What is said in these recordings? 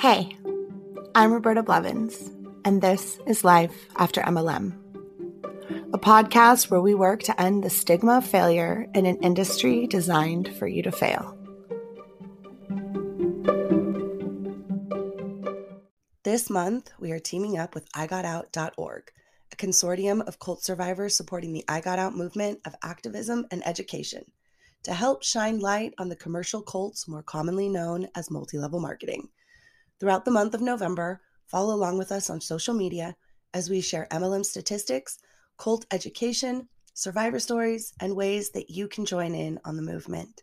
Hey, I'm Roberta Blevins, and this is Life After MLM, a podcast where we work to end the stigma of failure in an industry designed for you to fail. This month, we are teaming up with IGotOut.org, a consortium of cult survivors supporting the I Got Out movement of activism and education to help shine light on the commercial cults more commonly known as multi level marketing Throughout the month of November, follow along with us on social media as we share MLM statistics, cult education, survivor stories, and ways that you can join in on the movement.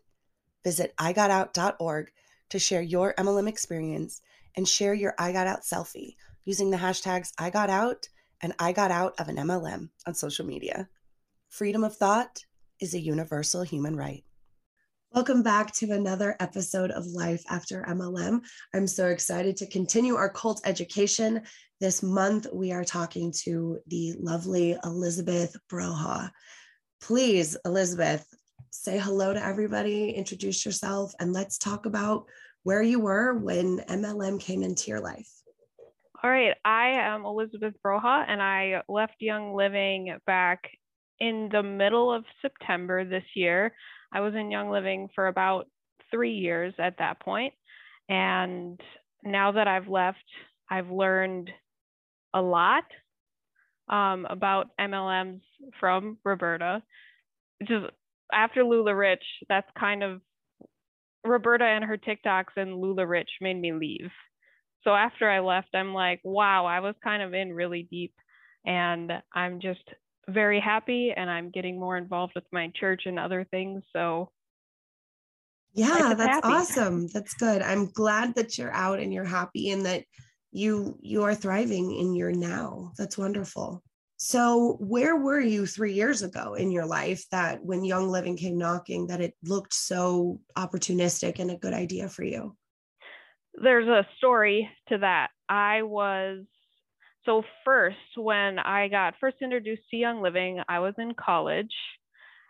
Visit igotout.org to share your MLM experience and share your I Got Out selfie using the hashtags I Got Out and I Got Out of an MLM on social media. Freedom of thought is a universal human right. Welcome back to another episode of Life After MLM. I'm so excited to continue our cult education. This month, we are talking to the lovely Elizabeth Broha. Please, Elizabeth, say hello to everybody, introduce yourself, and let's talk about where you were when MLM came into your life. All right. I am Elizabeth Broha, and I left Young Living back in the middle of September this year. I was in Young Living for about three years at that point. And now that I've left, I've learned a lot um, about MLMs from Roberta. Just after LuLaRich, that's kind of Roberta and her TikToks and LuLaRich made me leave. So after I left, I'm like, wow, I was kind of in really deep. And I'm just very happy and I'm getting more involved with my church and other things. So yeah, that's happy. awesome. That's good. I'm glad that you're out and you're happy and that you you are thriving in your now. That's wonderful. So, where were you 3 years ago in your life that when Young Living came knocking that it looked so opportunistic and a good idea for you? There's a story to that. I was so first when i got first introduced to young living i was in college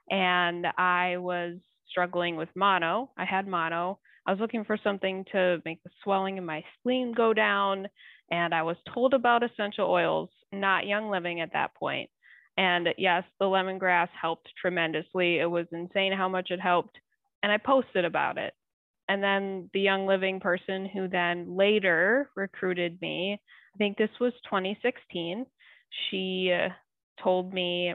and i was struggling with mono. I had mono. I was looking for something to make the swelling in my spleen go down and i was told about essential oils not young living at that point. and yes the lemongrass helped tremendously. It was insane how much it helped and i posted about it. And then the young living person who then later recruited me I think this was 2016. She uh, told me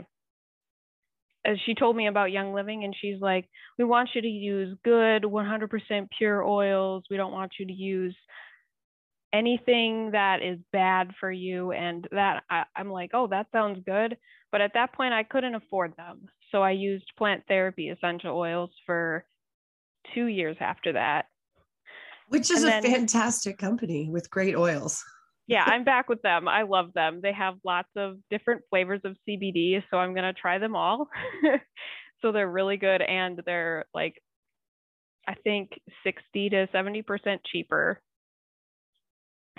as uh, she told me about Young Living, and she's like, "We want you to use good, 100% pure oils. We don't want you to use anything that is bad for you." And that I, I'm like, "Oh, that sounds good," but at that point, I couldn't afford them, so I used plant therapy essential oils for two years after that. Which is and a then, fantastic company with great oils yeah, I'm back with them. I love them. They have lots of different flavors of CBD, so I'm going to try them all. so they're really good and they're like I think 60 to 70% cheaper.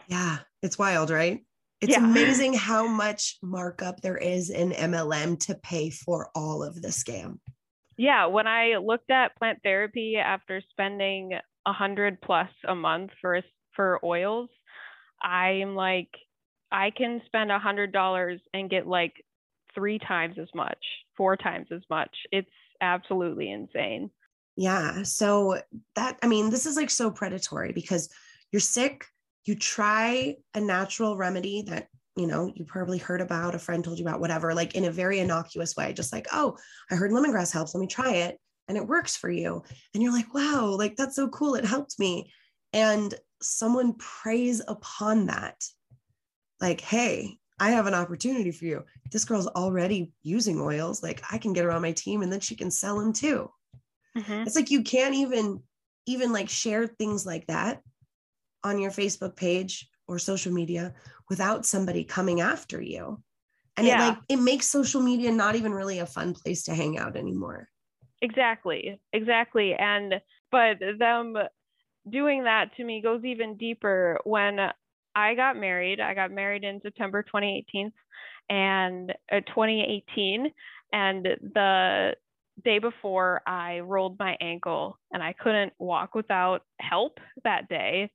Yeah, it's wild, right? It's yeah. amazing how much markup there is in MLM to pay for all of the scam. Yeah, when I looked at plant therapy after spending a hundred plus a month for for oils, I'm like, I can spend a hundred dollars and get like three times as much, four times as much. It's absolutely insane. Yeah. So that, I mean, this is like so predatory because you're sick, you try a natural remedy that, you know, you probably heard about, a friend told you about, whatever, like in a very innocuous way, just like, oh, I heard lemongrass helps. Let me try it. And it works for you. And you're like, wow, like that's so cool. It helped me. And someone preys upon that. Like, hey, I have an opportunity for you. This girl's already using oils. Like I can get her on my team and then she can sell them too. Mm-hmm. It's like you can't even even like share things like that on your Facebook page or social media without somebody coming after you. And yeah. it like it makes social media not even really a fun place to hang out anymore. Exactly. Exactly. And but them doing that to me goes even deeper when I got married. I got married in September 2018 and uh, 2018 and the day before I rolled my ankle and I couldn't walk without help that day.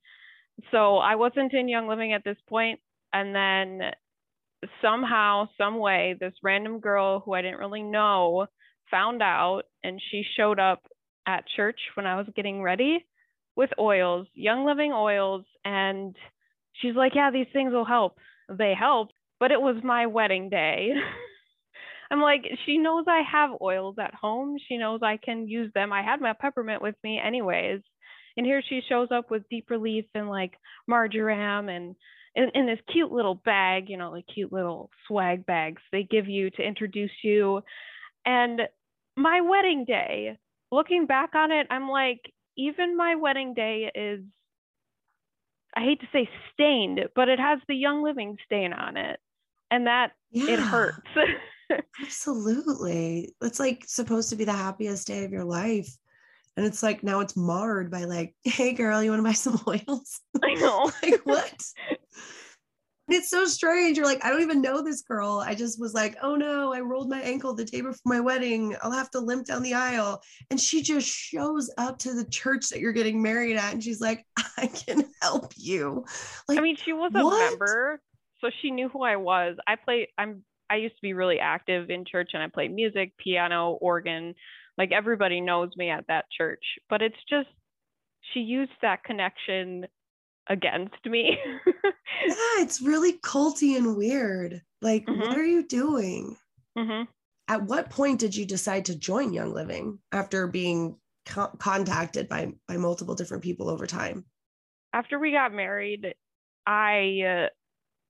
So I wasn't in Young Living at this point. And then somehow, some way, this random girl who I didn't really know found out and she showed up at church when I was getting ready with oils, Young Living oils. And she's like, Yeah, these things will help. They helped, but it was my wedding day. I'm like, she knows I have oils at home. She knows I can use them. I had my peppermint with me anyways. And here she shows up with deep relief and like marjoram and in, in this cute little bag, you know, like cute little swag bags they give you to introduce you. And my wedding day, looking back on it, I'm like, even my wedding day is, I hate to say stained, but it has the Young Living stain on it. And that yeah. it hurts. Absolutely. It's like supposed to be the happiest day of your life. And it's like now it's marred by like, hey girl, you want to buy some oils? I know. like what? it's so strange. You're like, I don't even know this girl. I just was like, oh no, I rolled my ankle the day before my wedding. I'll have to limp down the aisle. And she just shows up to the church that you're getting married at. And she's like, I can help you. Like, I mean, she was a what? member. So she knew who I was. I play, I'm I used to be really active in church and I played music, piano, organ. Like everybody knows me at that church. But it's just she used that connection against me. yeah, it's really culty and weird. Like, mm-hmm. what are you doing? Mm-hmm. At what point did you decide to join Young Living after being co- contacted by by multiple different people over time? After we got married, I uh,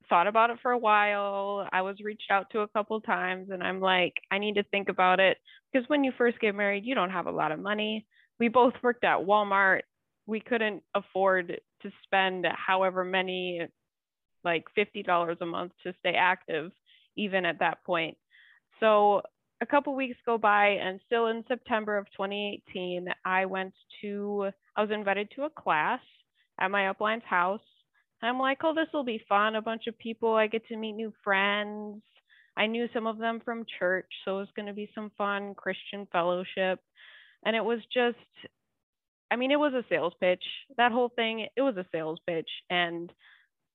thought about it for a while. I was reached out to a couple times and I'm like, I need to think about it because when you first get married, you don't have a lot of money. We both worked at Walmart. We couldn't afford to spend however many like $50 a month to stay active even at that point. So a couple weeks go by and still in September of 2018, I went to I was invited to a class at my upline's house I'm like, oh, this will be fun. A bunch of people. I get to meet new friends. I knew some of them from church, so it was going to be some fun Christian fellowship. And it was just, I mean, it was a sales pitch. That whole thing, it was a sales pitch. And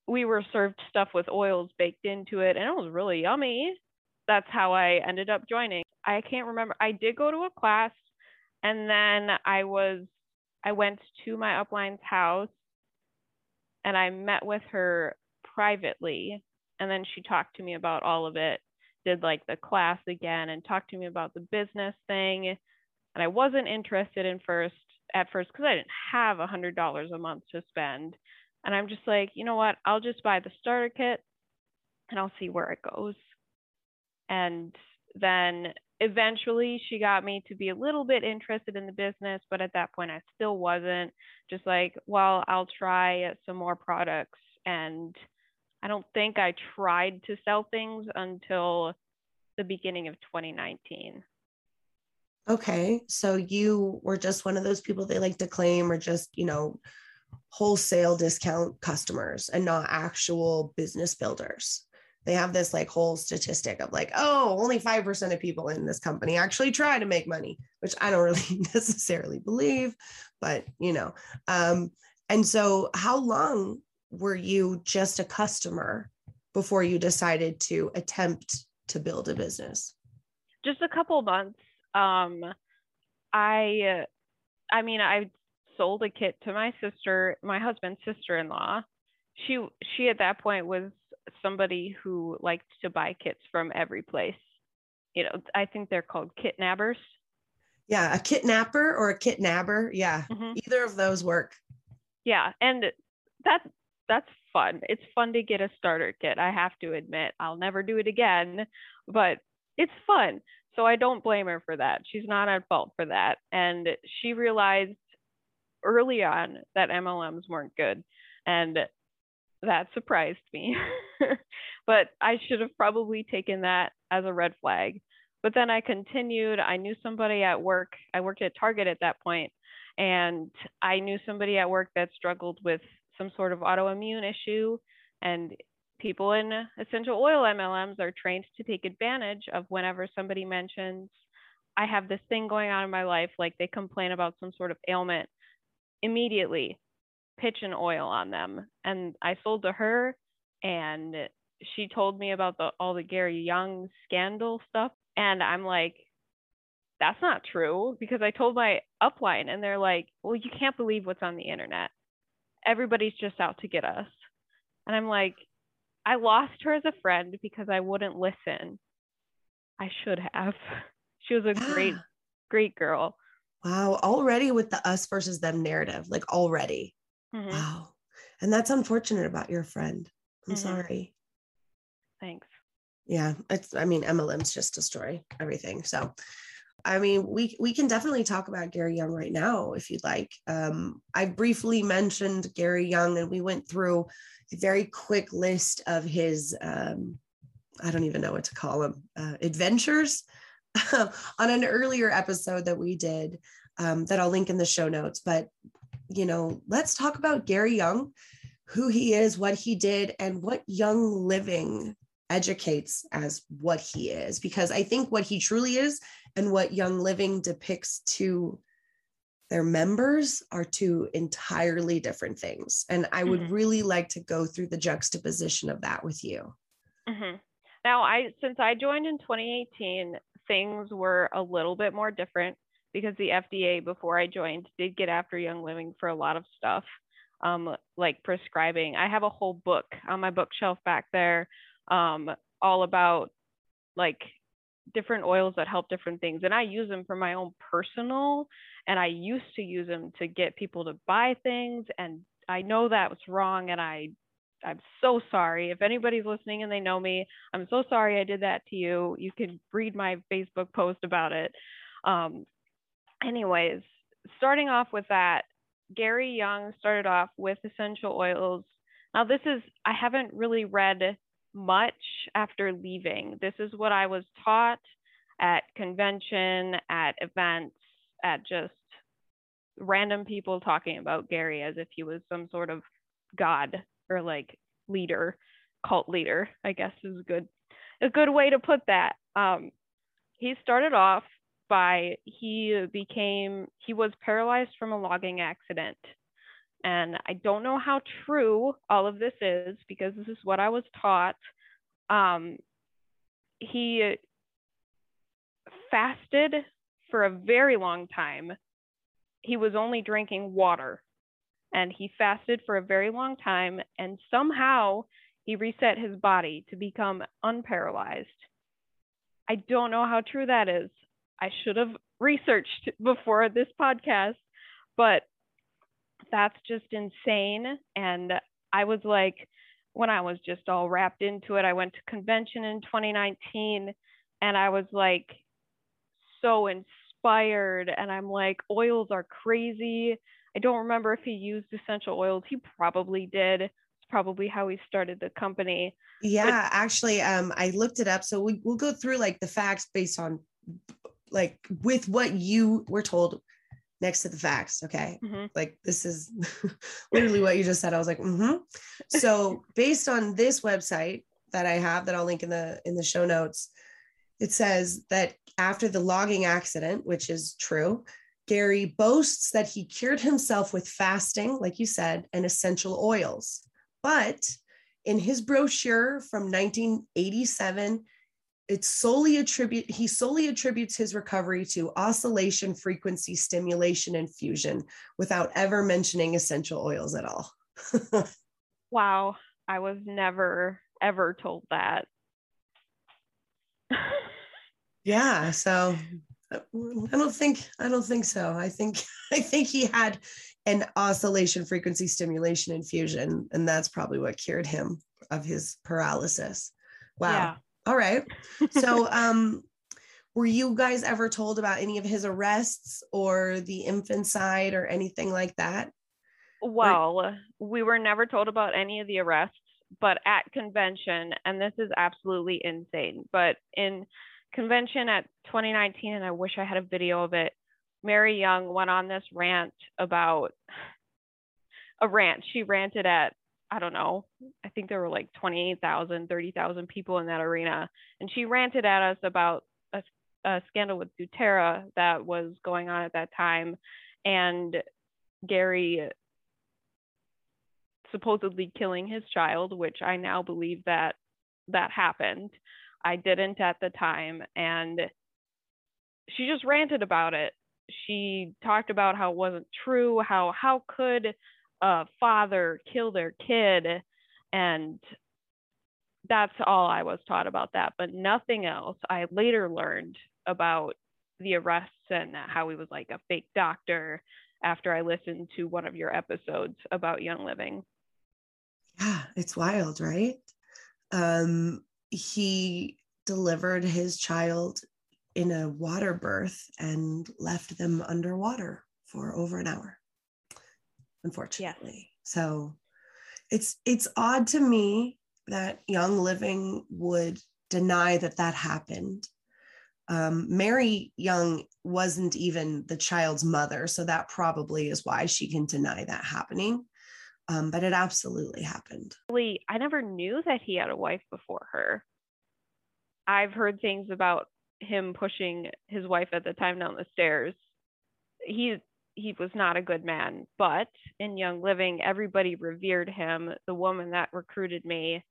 we were served stuff with oils baked into it, and it was really yummy. That's how I ended up joining. I can't remember. I did go to a class, and then I was, I went to my upline's house and I met with her privately and then she talked to me about all of it did like the class again and talked to me about the business thing and I wasn't interested in first at first because I didn't have a hundred dollars a month to spend and I'm just like you know what I'll just buy the starter kit and I'll see where it goes and then eventually she got me to be a little bit interested in the business, but at that point I still wasn't. Just like, well, I'll try some more products. And I don't think I tried to sell things until the beginning of 2019. Okay. So you were just one of those people they like to claim or just, you know, wholesale discount customers and not actual business builders they have this like whole statistic of like, oh, only 5% of people in this company actually try to make money, which I don't really necessarily believe, but you know. Um, and so, how long were you just a customer before you decided to attempt to build a business? Just a couple months. Um, I, I mean, I sold a kit to my sister, my husband's sister-in-law. She she at that point was somebody who liked to buy kits from every place. You know, I think they're called kitnabbers. Yeah, a kitnapper or a kitnabber. Yeah, mm-hmm. either of those work. Yeah, and that that's fun. It's fun to get a starter kit. I have to admit, I'll never do it again, but it's fun. So I don't blame her for that. She's not at fault for that. And she realized early on that MLMs weren't good. And that surprised me. but I should have probably taken that as a red flag. But then I continued. I knew somebody at work. I worked at Target at that point, and I knew somebody at work that struggled with some sort of autoimmune issue. And people in essential oil MLMs are trained to take advantage of whenever somebody mentions, I have this thing going on in my life, like they complain about some sort of ailment, immediately pitch an oil on them. And I sold to her and she told me about the all the Gary Young scandal stuff. And I'm like, that's not true because I told my upline and they're like, well, you can't believe what's on the internet. Everybody's just out to get us. And I'm like, I lost her as a friend because I wouldn't listen. I should have. She was a great, great girl. Wow. Already with the us versus them narrative, like already. Mm-hmm. Wow. And that's unfortunate about your friend. I'm mm-hmm. sorry. Thanks. Yeah. It's, I mean, MLM's just destroy everything. So, I mean, we we can definitely talk about Gary Young right now if you'd like. Um, I briefly mentioned Gary Young, and we went through a very quick list of his. Um, I don't even know what to call them uh, adventures on an earlier episode that we did um, that I'll link in the show notes. But you know, let's talk about Gary Young, who he is, what he did, and what Young Living educates as what he is because i think what he truly is and what young living depicts to their members are two entirely different things and i would mm-hmm. really like to go through the juxtaposition of that with you mm-hmm. now i since i joined in 2018 things were a little bit more different because the fda before i joined did get after young living for a lot of stuff um, like prescribing i have a whole book on my bookshelf back there um, all about like different oils that help different things. And I use them for my own personal, and I used to use them to get people to buy things. And I know that was wrong. And I, I'm so sorry. If anybody's listening and they know me, I'm so sorry I did that to you. You can read my Facebook post about it. Um, anyways, starting off with that, Gary Young started off with essential oils. Now, this is, I haven't really read much after leaving. This is what I was taught at convention, at events, at just random people talking about Gary as if he was some sort of god or like leader, cult leader, I guess is a good a good way to put that. Um, he started off by he became he was paralyzed from a logging accident and I don't know how true all of this is because this is what I was taught. Um, he fasted for a very long time. He was only drinking water and he fasted for a very long time and somehow he reset his body to become unparalyzed. I don't know how true that is. I should have researched before this podcast, but that's just insane. And I was like, when I was just all wrapped into it, I went to convention in 2019 and I was like so inspired. And I'm like, oils are crazy. I don't remember if he used essential oils. He probably did. It's probably how he started the company. Yeah, but- actually, um, I looked it up. So we, we'll go through like the facts based on like with what you were told next to the facts. Okay. Mm-hmm. Like this is literally what you just said. I was like, mm-hmm. so based on this website that I have that I'll link in the in the show notes, it says that after the logging accident, which is true, Gary boasts that he cured himself with fasting, like you said, and essential oils. But in his brochure from 1987, it's solely attribute he solely attributes his recovery to oscillation frequency stimulation and fusion without ever mentioning essential oils at all. Wow. I was never ever told that. Yeah so uh, i don't think i don't think so. I think i think he had an oscillation frequency stimulation infusion and that's probably what cured him of his paralysis. Wow. Yeah. All right so um were you guys ever told about any of his arrests or the infanticide or anything like that well or- we were never told about any of the arrests but at convention and this is absolutely insane but in convention at 2019, and I wish I had a video of it. Mary Young went on this rant about a rant. She ranted at, I don't know, I think there were like 28,000, 30,000 people in that arena. And she ranted at us about a, a scandal with doTERRA that was going on at that time. And Gary supposedly killing his child, which I now believe that that happened. I didn't at the time. And she just ranted about it. She talked about how it wasn't true, how how could a father kill their kid and that's all I was taught about that, but nothing else. I later learned about the arrests and how he was like a fake doctor after I listened to one of your episodes about Young Living. Yeah, it's wild, right? Um, he delivered his child in a water birth and left them underwater for over an hour unfortunately yeah. so it's it's odd to me that young living would deny that that happened um, mary young wasn't even the child's mother so that probably is why she can deny that happening um, but it absolutely happened. I never knew that he had a wife before her. I've heard things about him pushing his wife at the time down the stairs. He he was not a good man, but in Young Living, everybody revered him. The woman that recruited me,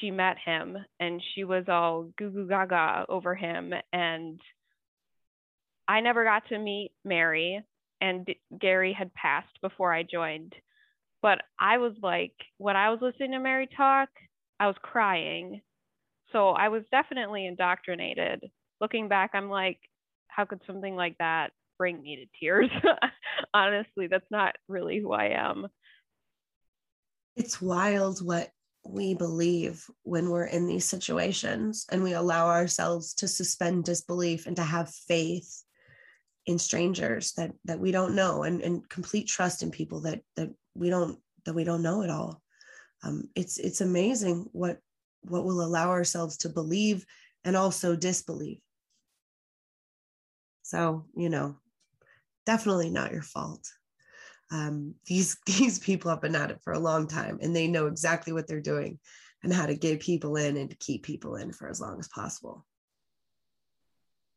she met him and she was all goo goo gaga over him. And I never got to meet Mary, and Gary had passed before I joined. But I was like, when I was listening to Mary talk, I was crying. So I was definitely indoctrinated. Looking back, I'm like, how could something like that bring me to tears? Honestly, that's not really who I am. It's wild what we believe when we're in these situations and we allow ourselves to suspend disbelief and to have faith in strangers that that we don't know and, and complete trust in people that that we don't that we don't know at all um, it's it's amazing what what will allow ourselves to believe and also disbelieve so you know definitely not your fault. Um, these these people have been at it for a long time and they know exactly what they're doing and how to get people in and keep people in for as long as possible.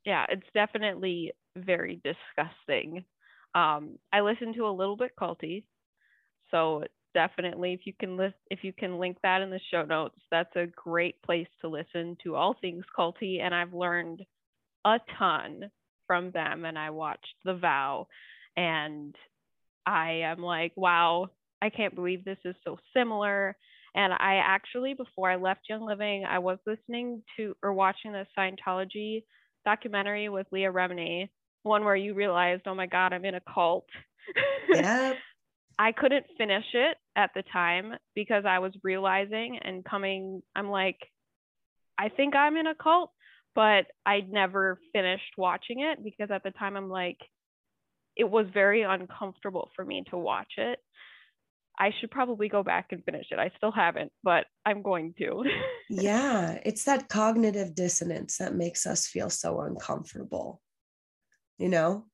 Yeah it's definitely very disgusting. Um, i listened to a little bit culty so definitely if you can list if you can link that in the show notes that's a great place to listen to all things culty and i've learned a ton from them and i watched the vow and i am like wow i can't believe this is so similar. And i actually before i left young living i was listening to or watching the scientology documentary with leah remini one where you realized oh my god i'm in a cult. Yep. I couldn't finish it at the time because I was realizing and coming, I'm like, I think I'm in a cult, but I never finished watching it because at the time I'm like, it was very uncomfortable for me to watch it. I should probably go back and finish it. I still haven't, but I'm going to. yeah, it's that cognitive dissonance that makes us feel so uncomfortable. You know,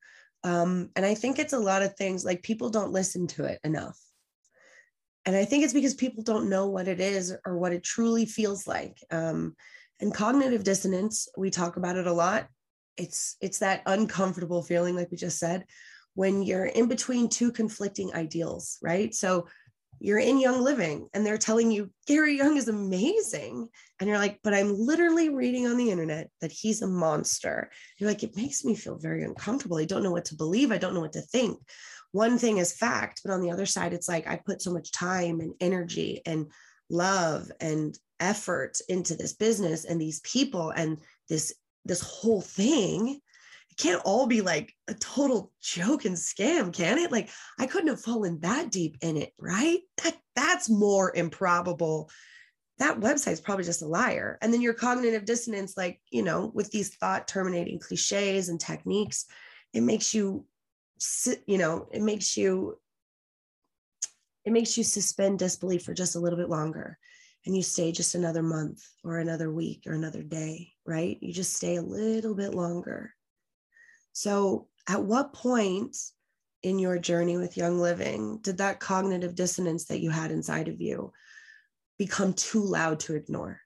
um, and I think it's a lot of things like people don't listen to it enough. And I think it's because people don't know what it is or what it truly feels like. Um, and cognitive dissonance, we talk about it a lot. It's it's that uncomfortable feeling, like we just said, when you're in between two conflicting ideals, right? So you're in Young Living and they're telling you Gary Young is amazing. And you're like, but I'm literally reading on the internet that he's a monster. You're like, it makes me feel very uncomfortable. I don't know what to believe. I don't know what to think. One thing is fact, but on the other side, it's like I put so much time and energy and love and effort into this business and these people and this this whole thing it can't all be like a total joke and scam can it? Like i couldn't have fallen that deep in it right? That that's more improbable. That website's probably just a liar. And then your cognitive dissonance like you know with these thought terminating cliches and techniques it makes you you know it makes you it makes you suspend disbelief for just a little bit longer and you stay just another month or another week or another day, right? You just stay a little bit longer. So, at what point in your journey with Young Living did that cognitive dissonance that you had inside of you become too loud to ignore?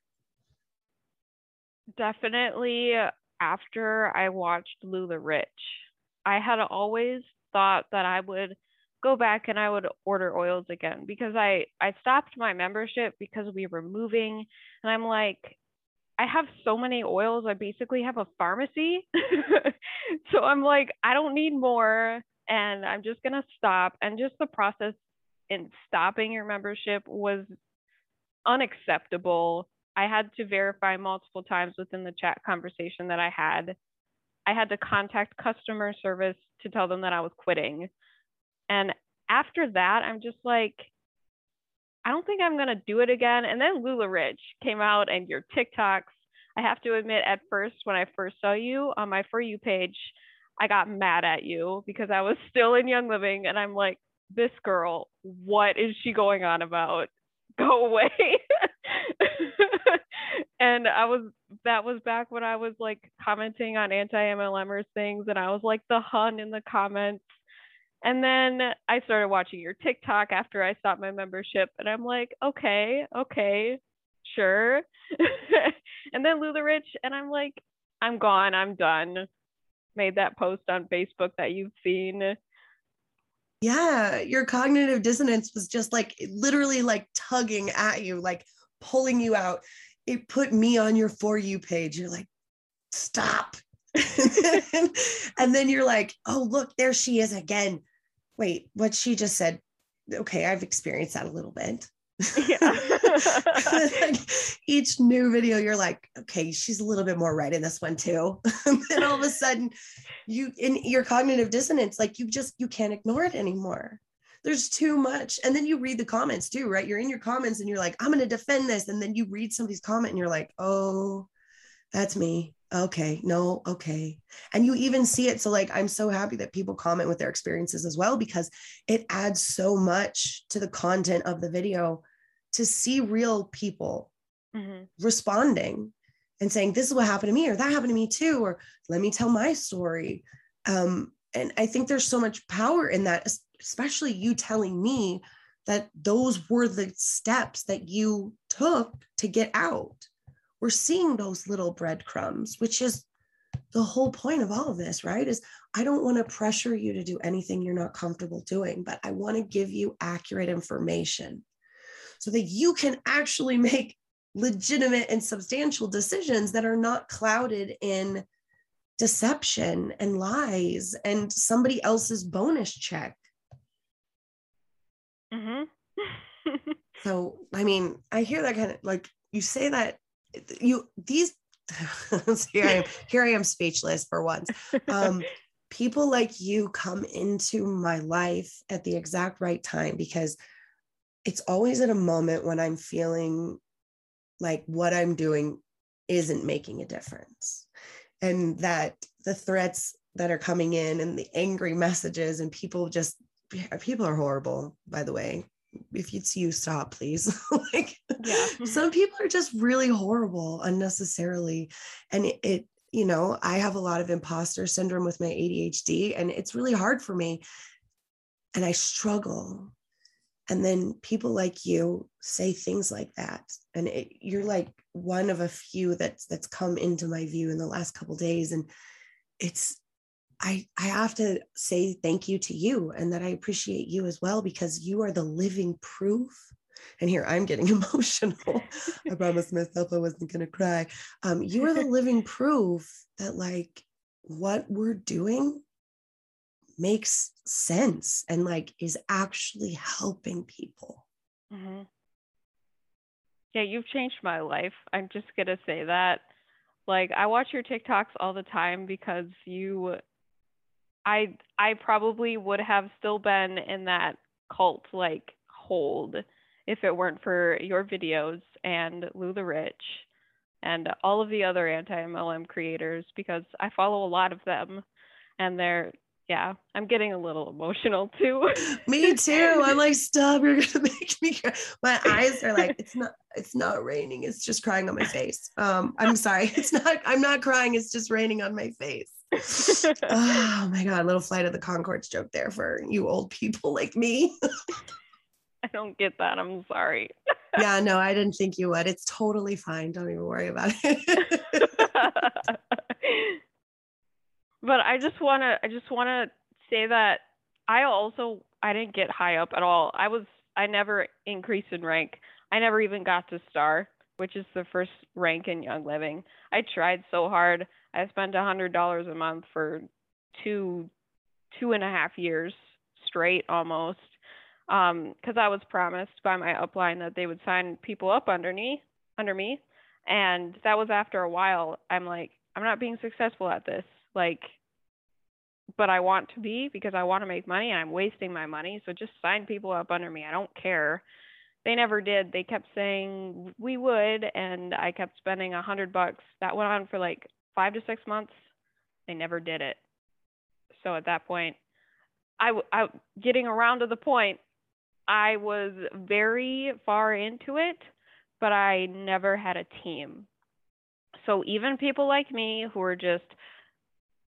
Definitely after I watched LuLaRich. I had always thought that I would go back and I would order oils again because I I stopped my membership because we were moving and I'm like I have so many oils I basically have a pharmacy. so I'm like I don't need more and I'm just going to stop and just the process in stopping your membership was unacceptable. I had to verify multiple times within the chat conversation that I had. I had to contact customer service to tell them that I was quitting and after that, I'm just like, I don't think I'm gonna do it again. And then LuLaRich came out and your TikToks. I have to admit, at first, when I first saw you on my For You page, I got mad at you because I was still in Young Living and I'm like, this girl, what is she going on about? Go away. and I was that was back when I was like commenting on anti MLMers things and I was like the hun in the comments and then I started watching your TikTok after I stopped my membership, and I'm like, okay, okay, sure. and then LuLaRich, and I'm like, I'm gone, I'm done. Made that post on Facebook that you've seen. Yeah, your cognitive dissonance was just like literally like tugging at you, like pulling you out. It put me on your For You page. You're like, stop. and then you're like, oh, look, there she is again wait, what she just said, okay, I've experienced that a little bit. Yeah. like each new video, you're like, okay, she's a little bit more right in this one too. and then all of a sudden, you in your cognitive dissonance, like you just you can't ignore it anymore. There's too much. And then you read the comments too, right? You're in your comments and you're like, I'm gonna defend this. And then you read somebody's comment and you're like, oh, that's me okay no okay. And you even see it so like i'm so happy that people comment with their experiences as well because it adds so much to the content of the video to see real people mm-hmm. responding and saying this is what happened to me or that happened to me too or let me tell my story. Um, and i think there's so much power in that especially you telling me that those were the steps that you took to get out we're seeing those little breadcrumbs, which is the whole point of all of this, right? Is I don't want to pressure you to do anything you're not comfortable doing, but I want to give you accurate information so that you can actually make legitimate and substantial decisions that are not clouded in deception and lies and somebody else's bonus check. Mm-hmm. so, I mean, I hear that kind of like you say that you these here I am here I am speechless for once. Um, people like you come into my life at the exact right time because it's always at a moment when I'm feeling like what I'm doing isn't making a difference. And that the threats that are coming in and the angry messages and people just people are horrible by the way if it's you stop please. Like yeah. some people are just really horrible unnecessarily. And it, it, you know i have a lot of imposter syndrome with my adhd and it's really hard for me. And i struggle. And then people like you say things like that. And it, you're like one of a few that's that's come into my view in the last couple days. And it's I I have to say thank you to you and that I appreciate you as well because you are the living proof. And here I'm getting emotional. I promised myself I wasn't going to cry. Um, you are the living proof that like what we're doing makes sense and like is actually helping people. Mm-hmm. Yeah, you've changed my life. I'm just going to say that. Like I watch your TikToks all the time because you I I probably would have still been in that cult like hold if it weren't for your videos and LuLaRich and all of the other anti-MLM creators because I follow a lot of them and they're yeah, I'm getting a little emotional too. me too. I'm like, stop, you're gonna make me cry. My eyes are like, it's not it's not raining, it's just crying on my face. Um, I'm sorry, it's not, I'm not crying, it's just raining on my face. Oh my god, little flight of the Conchords joke there for you old people like me. I don't get that. I'm sorry. yeah, no, I didn't think you would. It's totally fine. Don't even worry about it but I just want to I just want to say that I also I didn't get high up at all. I was I never increased in rank. I never even got to star, which is the first rank in Young Living. I tried so hard. I spent a hundred dollars a month for two two and a half years straight almost because um, I was promised by my upline that they would sign people up under me under me and that was after a while I'm like I'm not being successful at this like but I want to be because I want to make money and I'm wasting my money. So just sign people up under me. I don't care. They never did. They kept saying we would, and I kept spending a hundred bucks. That went on for like five to six months. They never did it. So at that point, I, I getting around to the point, I was very far into it, but I never had a team. So even people like me who are just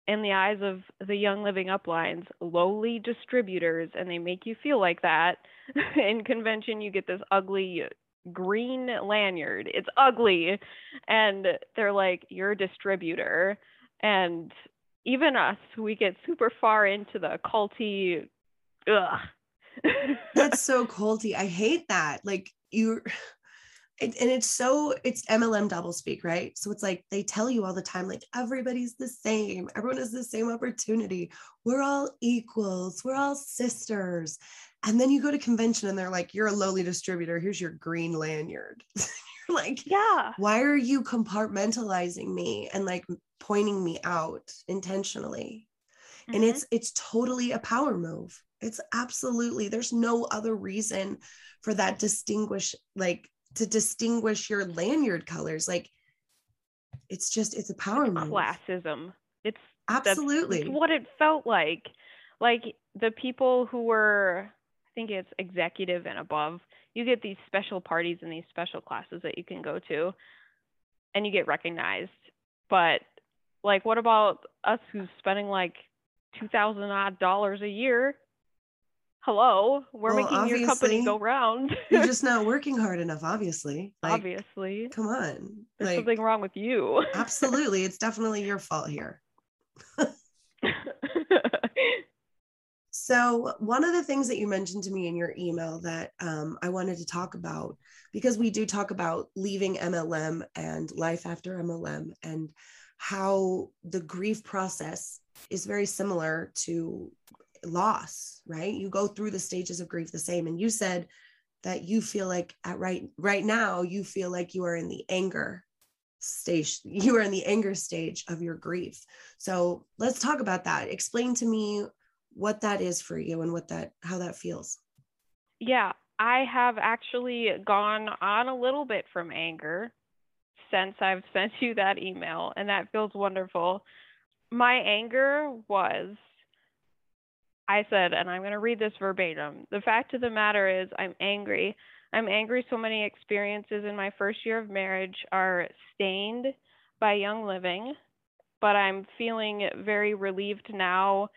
in the eyes of the young living uplines lowly distributors and they make you feel like that in convention you get this ugly green lanyard it's ugly and they're like you're a distributor and even us we get super far into the culty ugh that's so culty i hate that like you it, and it's so it's MLM doublespeak, right? So it's like they tell you all the time, like everybody's the same, everyone has the same opportunity. We're all equals, we're all sisters. And then you go to convention and they're like, you're a lowly distributor. Here's your green lanyard. you're like, yeah, why are you compartmentalizing me and like pointing me out intentionally? Mm-hmm. And it's it's totally a power move. It's absolutely there's no other reason for that distinguish like to distinguish your lanyard colors like it's just it's a power it's move classism it's absolutely that's, what it felt like like the people who were i think it's executive and above. You get these special parties and these special classes that you can go to and you get recognized. But like what about us who's spending like two thousand odd dollars a year? Hello we're well, making your company go round. you're just not working hard enough obviously. Like, obviously. come on. There's like, something wrong with you. Absolutely it's definitely your fault here so one of the things that you mentioned to me in your email that um, i wanted to talk about because we do talk about leaving mlm and life after mlm and how the grief process is very similar to loss, right? You go through the stages of grief the same. And you said that you feel like at right right now you feel like you are in the anger stage you are in the anger stage of your grief so let's talk about that explain to me what that is for you and what that how that feels yeah i have actually gone on a little bit from anger since i've sent you that email and that feels wonderful my anger was I said, and I'm going to read this verbatim. The fact of the matter is, I'm angry. I'm angry so many experiences in my first year of marriage are stained by young living, but I'm feeling very relieved now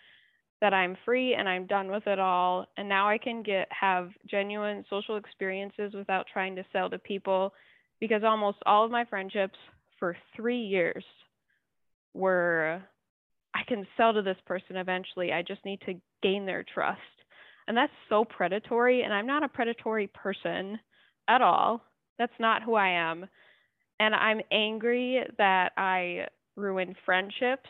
that I'm free and I'm done with it all. And now I can get have genuine social experiences without trying to sell to people because almost all of my friendships for three years were I can sell to this person eventually. I just need to gain their trust. And that's so predatory. And I'm not a predatory person at all. That's not who I am. And I'm angry that I ruined friendships.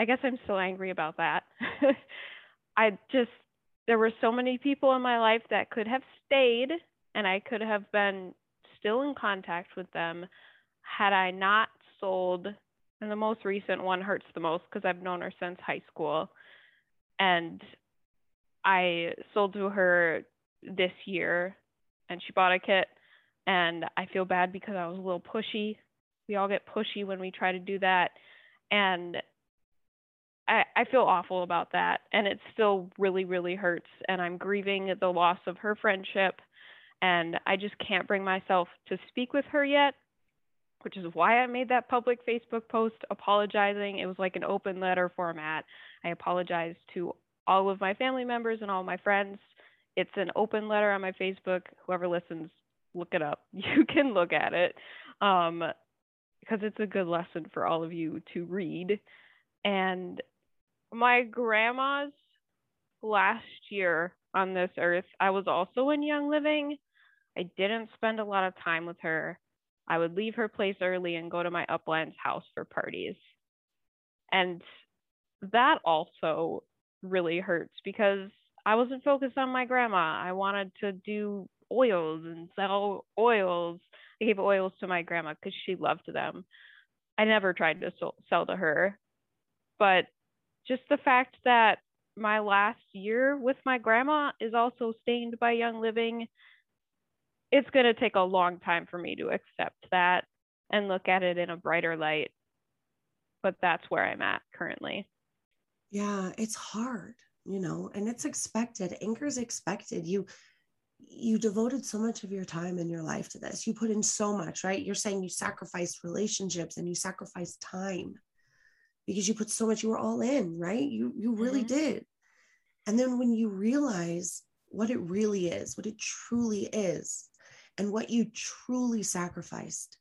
I guess I'm still angry about that. I just, there were so many people in my life that could have stayed and I could have been still in contact with them had I not sold. And the most recent one hurts the most because I've known her since high school. And I sold to her this year and she bought a kit. And I feel bad because I was a little pushy. We all get pushy when we try to do that. And I, I feel awful about that. And it still really, really hurts. And I'm grieving the loss of her friendship. And I just can't bring myself to speak with her yet, which is why I made that public Facebook post apologizing. It was like an open letter format. I apologized to all of my family members and all my friends. It's an open letter on my Facebook. Whoever listens, look it up. You can look at it um, because it's a good lesson for all of you to read. And my grandma's last year on this earth, I was also in Young Living. I didn't spend a lot of time with her. I would leave her place early and go to my upline's house for parties. And that also really hurts because I wasn't focused on my grandma. I wanted to do oils and sell oils. I gave oils to my grandma because she loved them. I never tried to sell to her. But just the fact that my last year with my grandma is also stained by Young Living, it's going to take a long time for me to accept that and look at it in a brighter light. But that's where I'm at currently. Yeah, it's hard, you know, and it's expected. Is expected. You you devoted so much of your time in your life to this. You put in so much, right? You're saying you sacrificed relationships and you sacrificed time because you put so much, you were all in, right? You you really mm-hmm. did. And then when you realize what it really is, what it truly is, and what you truly sacrificed,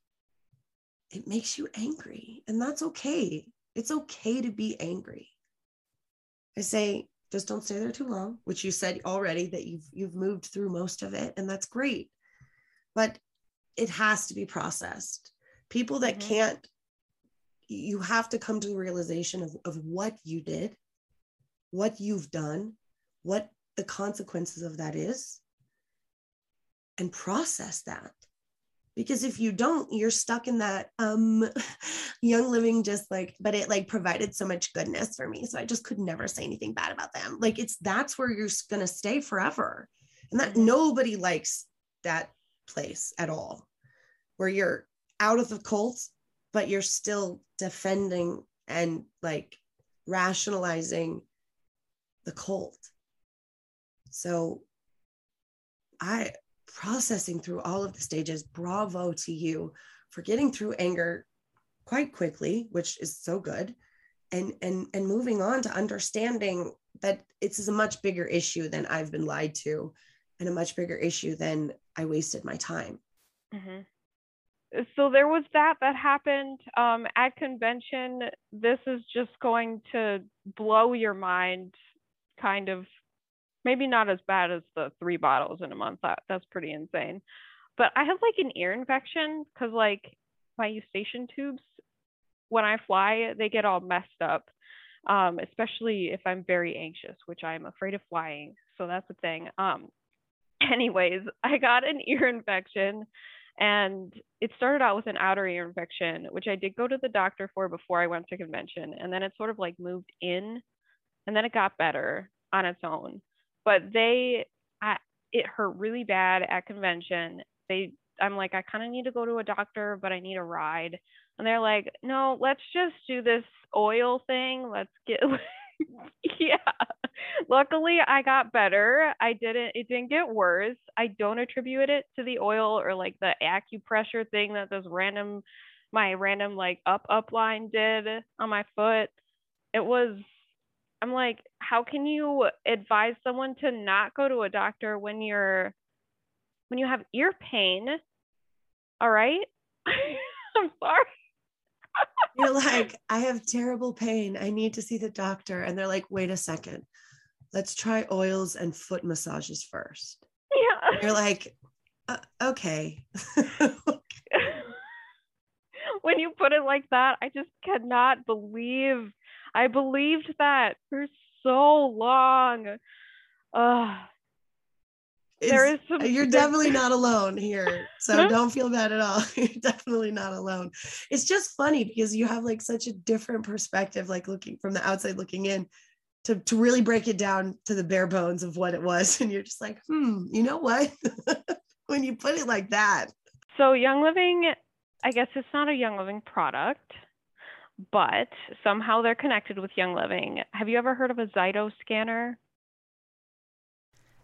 it makes you angry. And that's okay. It's okay to be angry. I say, just don't stay there too long, which you said already that you've you've moved through most of it, and that's great. But it has to be processed. People that mm-hmm. can't you have to come to the realization of, of what you did, what you've done, what the consequences of that is, and process that. Because if you don't, you're stuck in that um, young living, just like, but it like provided so much goodness for me. So I just could never say anything bad about them. Like it's that's where you're going to stay forever. And that mm-hmm. nobody likes that place at all, where you're out of the cult but you're still defending and like rationalizing the cult. So I processing through all of the stages, bravo to you for getting through anger quite quickly, which is so good. And and and moving on to understanding that it's a much bigger issue than I've been lied to and a much bigger issue than I wasted my time. Mm-hmm so there was that that happened um, at convention. This is just going to blow your mind, kind of. Maybe not as bad as the three bottles in a month. That that's pretty insane. But I have like an ear infection because like my eustachian tubes, when I fly, they get all messed up. Um, especially if I'm very anxious, which I'm afraid of flying. So that's the thing. Um, anyways, I got an ear infection and it started out with an outer ear infection, which I did go to the doctor for before I went to convention. And then it sort of like moved in and then it got better on its own. But they, I, it hurt really bad at convention. They, I'm like, I kind of need to go to a doctor, but I need a ride. And they're like, no, let's just do this oil thing. Let's get, yeah. Luckily, I got better. I didn't, it didn't get worse. I don't attribute it to the oil or like the acupressure thing that this random, my random like up, up line did on my foot. It was, I'm like, how can you advise someone to not go to a doctor when you're, when you have ear pain? All right. I'm sorry. You're like, I have terrible pain. I need to see the doctor. And they're like, wait a second. Let's try oils and foot massages first. Yeah. You're like, uh, okay. when you put it like that, I just cannot believe I believed that for so long. Uh, there is some, you're definitely not alone here. So don't feel bad at all. You're definitely not alone. It's just funny because you have like such a different perspective, like looking from the outside looking in to, to really break it down to the bare bones of what it was. And you're just like, hmm, you know what? when you put it like that. So Young Living, I guess it's not a Young Living product, but somehow they're connected with Young Living. Have you ever heard of a Zyto scanner?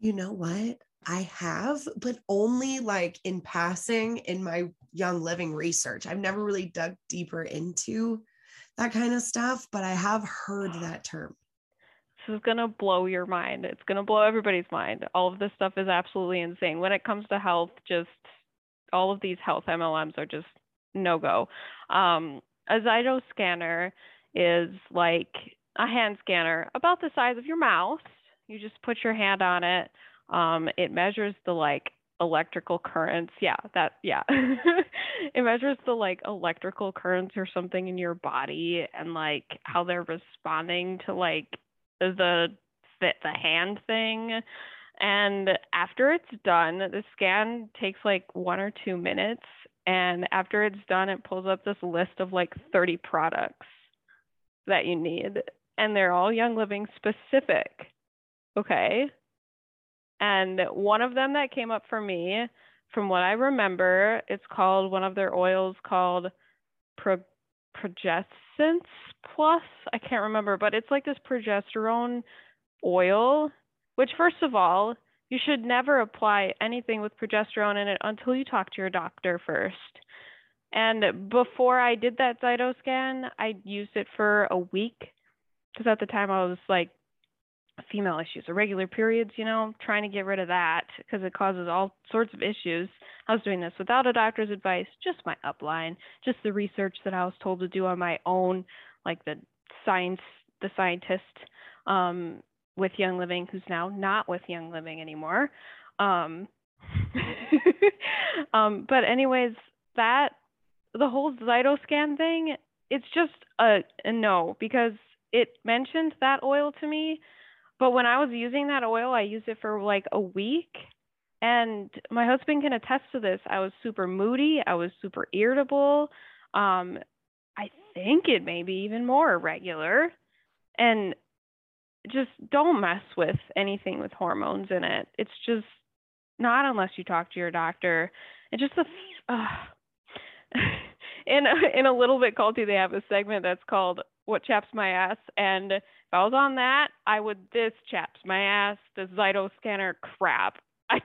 You know what? I have, but only like in passing in my young living research. I've never really dug deeper into that kind of stuff, but I have heard that term. This is going to blow your mind. It's going to blow everybody's mind. All of this stuff is absolutely insane. When it comes to health, just all of these health MLMs are just no go. Um, a Zyto scanner is like a hand scanner about the size of your mouse you just put your hand on it. Um, it measures the like electrical currents. Yeah, that yeah. it measures the like electrical currents or something in your body and like how they're responding to like the the the hand thing And after it's done, the scan takes like one or two minutes. And after it's done, it pulls up this list of like 30 products that you need. And they're all Young Living specific. Okay. And one of them that came up for me, from what I remember, it's called one of their oils called Pro- Plus. I can't remember, but it's like this progesterone oil which, first of all, you should never apply anything with progesterone in it until you talk to your doctor first. And before I did that Zytoscan, I used it for a week because at the time I was like female issues, irregular periods, you know, trying to get rid of that because it causes all sorts of issues. I was doing this without a doctor's advice, just my upline, just the research that I was told to do on my own, like the science, the scientist um, with Young Living, who's now not with Young Living anymore. Um, um, but anyways, that the whole Zytoscan thing, it's just a, a no because it mentioned that oil to me, but when I was using that oil, I used it for like a week. And my husband can attest to this. I was super moody. I was super irritable. Um, I think it may be even more irregular. And just don't mess with anything with hormones in it. It's just not unless you talk to your doctor. And just the uh, in a, in a little bit culty, they have a segment that's called "What Chaps My Ass," and if I was on that, I would this chaps my ass, the Zyto scanner crap. I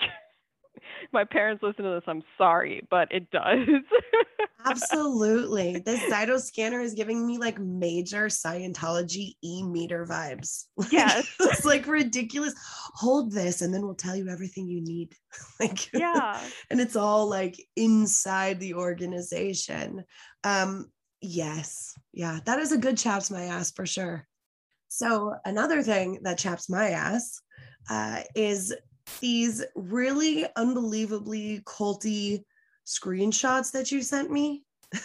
my parents listen to this. I'm sorry, but it does. Absolutely. This Zyto scanner is giving me like major Scientology e meter vibes. Yes. it's like ridiculous. Hold this and then we'll tell you everything you need. like Yeah. and it's all like inside the organization. Um yes. Yeah, that is a good chaps my ass for sure. So another thing that chaps my ass uh, is these really unbelievably culty screenshots that you sent me.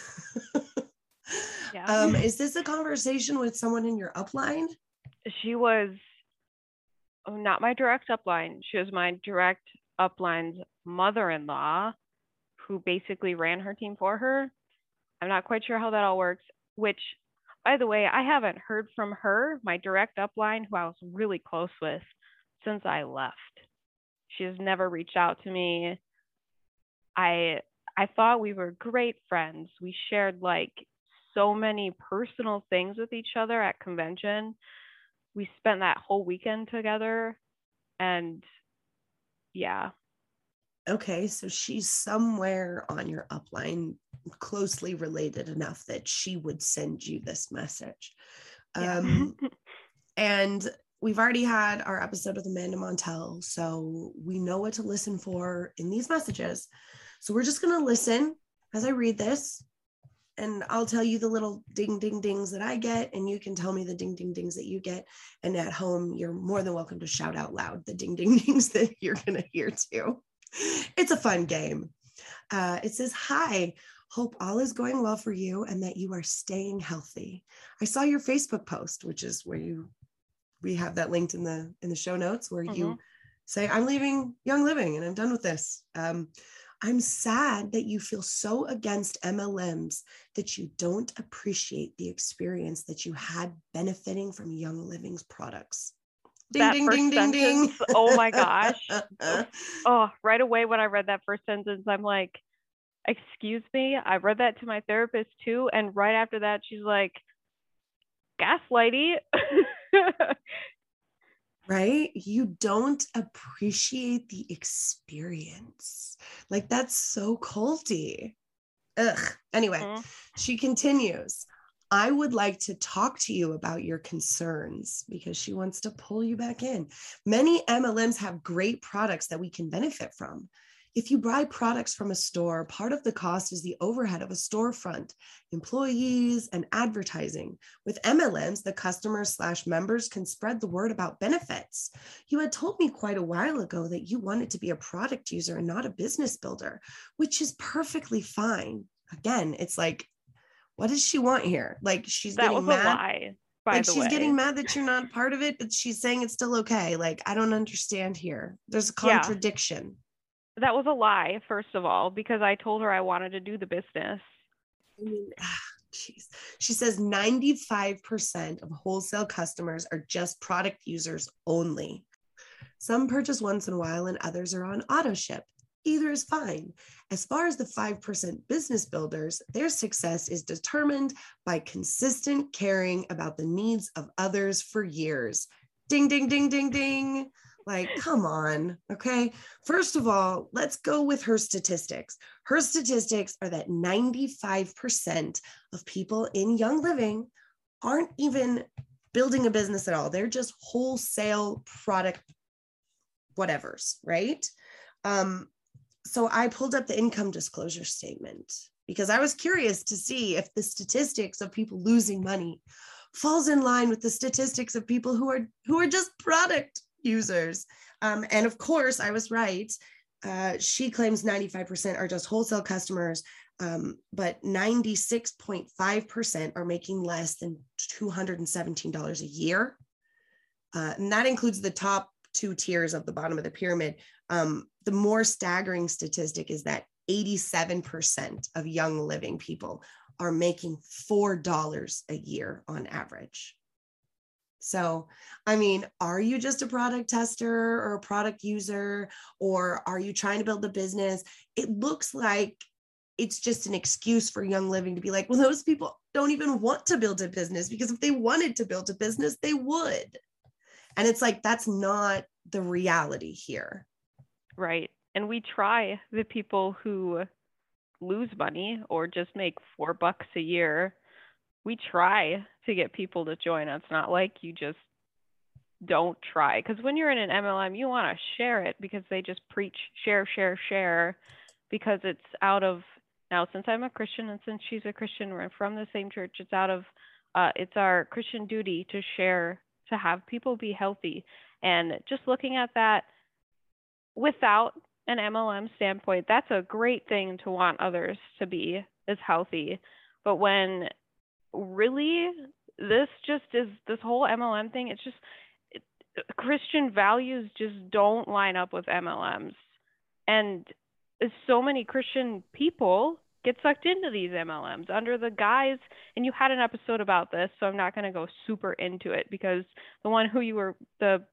Yeah. um, is this a conversation with someone in your upline? she was oh, not my direct upline. She was my direct upline's mother-in-law, who basically ran her team for her. I'm not quite sure how that all works. Which, by the way, I haven't heard from her, my direct upline, who I was really close with, since I left. She has never reached out to me. I I thought we were great friends. We shared like so many personal things with each other at convention. We spent that whole weekend together and yeah. Okay, so she's somewhere on your upline, closely related enough that she would send you this message. Yeah. Um, and we've already had our episode with Amanda Montell, so we know what to listen for in these messages. So we're just going to listen as I read this, and I'll tell you the little ding ding dings that I get, and you can tell me the ding ding dings that you get. And at home, you're more than welcome to shout out loud the ding ding dings that you're going to hear too. It's a fun game. Uh, it says, Hi, hope all is going well for you and that you are staying healthy. I saw your Facebook post, which is where you we have that linked in the in the show notes where you Mhm. say i'm leaving young living and i'm done with this um, i'm sad that you feel so against mlms that you don't appreciate the experience that you had benefiting from young living's products ding That ding first ding ding ding sentence, oh my gosh. Oh, right away when I read that first sentence, I'm like, excuse me. I read that to my therapist too. And right after that, she's like, gaslighty. right? You don't appreciate the experience. Like that's so culty. Ugh. Anyway, Mhm. she continues. I would like to talk to you about your concerns because she wants to pull you back in. Many MLMs have great products that we can benefit from. If you buy products from a store, part of the cost is the overhead of a storefront, employees, and advertising. With MLMs, the customers slash members can spread the word about benefits. You had told me quite a while ago that you wanted to be a product user and not a business builder, which is perfectly fine. Again, it's like, what does she want here? Like she's that getting was mad. a lie, by like she's way. getting mad that you're not part of it, but she's saying it's still okay. Like I don't understand here. There's a Yeah. contradiction. that was a lie, first of all, because I told her I wanted to do the business. I mean, jeez. She says 95% of wholesale customers are just product users only. Some purchase once in a while and others are on auto ship. Either is fine. As far as the 5% business builders, their success is determined by consistent caring about the needs of others for years. Ding, ding, ding, ding, ding. Like, come on. Okay. First of all, let's go with her statistics. Her statistics are that 95% of people in Young Living aren't even building a business at all. They're just wholesale product whatevers, right? Um, so I pulled up the income disclosure statement because I was curious to see if the statistics of people losing money falls in line with the statistics of people who are who are just product users. Um, and of course, I was right. Uh, she claims 95% are just wholesale customers, um, but 96.5% are making less than $217 a year. Uh, and that includes the top two tiers of the bottom of the pyramid. Um, the more staggering statistic is that 87% of young living people are making $4 a year on average. So, I mean, are you just a product tester or a product user, or are you trying to build a business? It looks like it's just an excuse for Young Living to be like, well, those people don't even want to build a business because if they wanted to build a business, they would. And it's like, that's not the reality here. Right. And we try the people who lose money or just make four bucks a year. We try to get people to join. It's not like you just don't try. Because when you're in an MLM, you want to share it because they just preach share, share, share because it's out of now since I'm a Christian and since she's a Christian, we're from the same church. It's out of uh, it's our Christian duty to share to have people be healthy. And just looking at that without an MLM standpoint, that's a great thing to want others to be as healthy. But when really this just is this whole MLM thing, it's just it, Christian values just don't line up with MLMs. And so many Christian people get sucked into these MLMs under the guise, and you had an episode about this, so I'm not going to go super into it because the one who you were, the,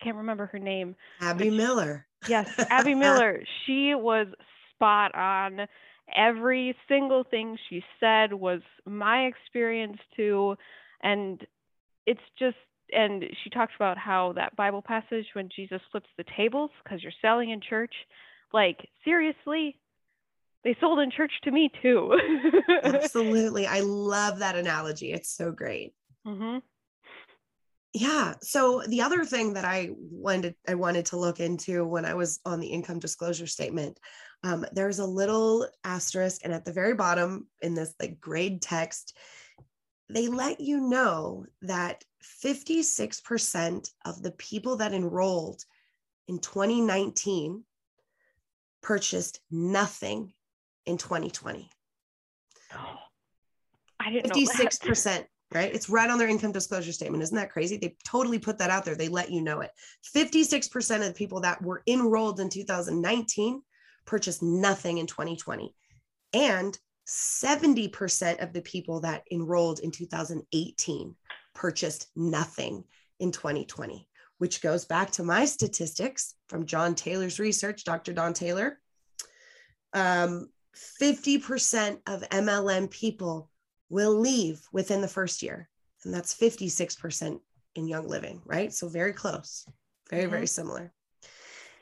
I can't remember her name. Abby Miller. Yes, Abby Miller. She was spot on. Every single thing she said was my experience too. And it's just, and she talked about how that Bible passage when Jesus flips the tables because you're selling in church. Like, seriously, they sold in church to me too. Absolutely. I love that analogy. It's so great. hmm Yeah. So the other thing that I wanted I wanted to look into when I was on the income disclosure statement, um, there's a little asterisk, and at the very bottom in this like grade text, they let you know that 56% of the people that enrolled in 2019 purchased nothing in 2020. Oh, I didn't know 56%, right? It's right on their income disclosure statement. Isn't that crazy? They totally put that out there. They let you know it. 56% of the people that were enrolled in 2019 purchased nothing in 2020. And 70% of the people that enrolled in 2018 purchased nothing in 2020, which goes back to my statistics from Jon Taylor's research, Dr. Don Taylor. Um, 50% of MLM people will leave within the first year. And that's 56% in Young Living, right? So very close, very, very mm-hmm. similar.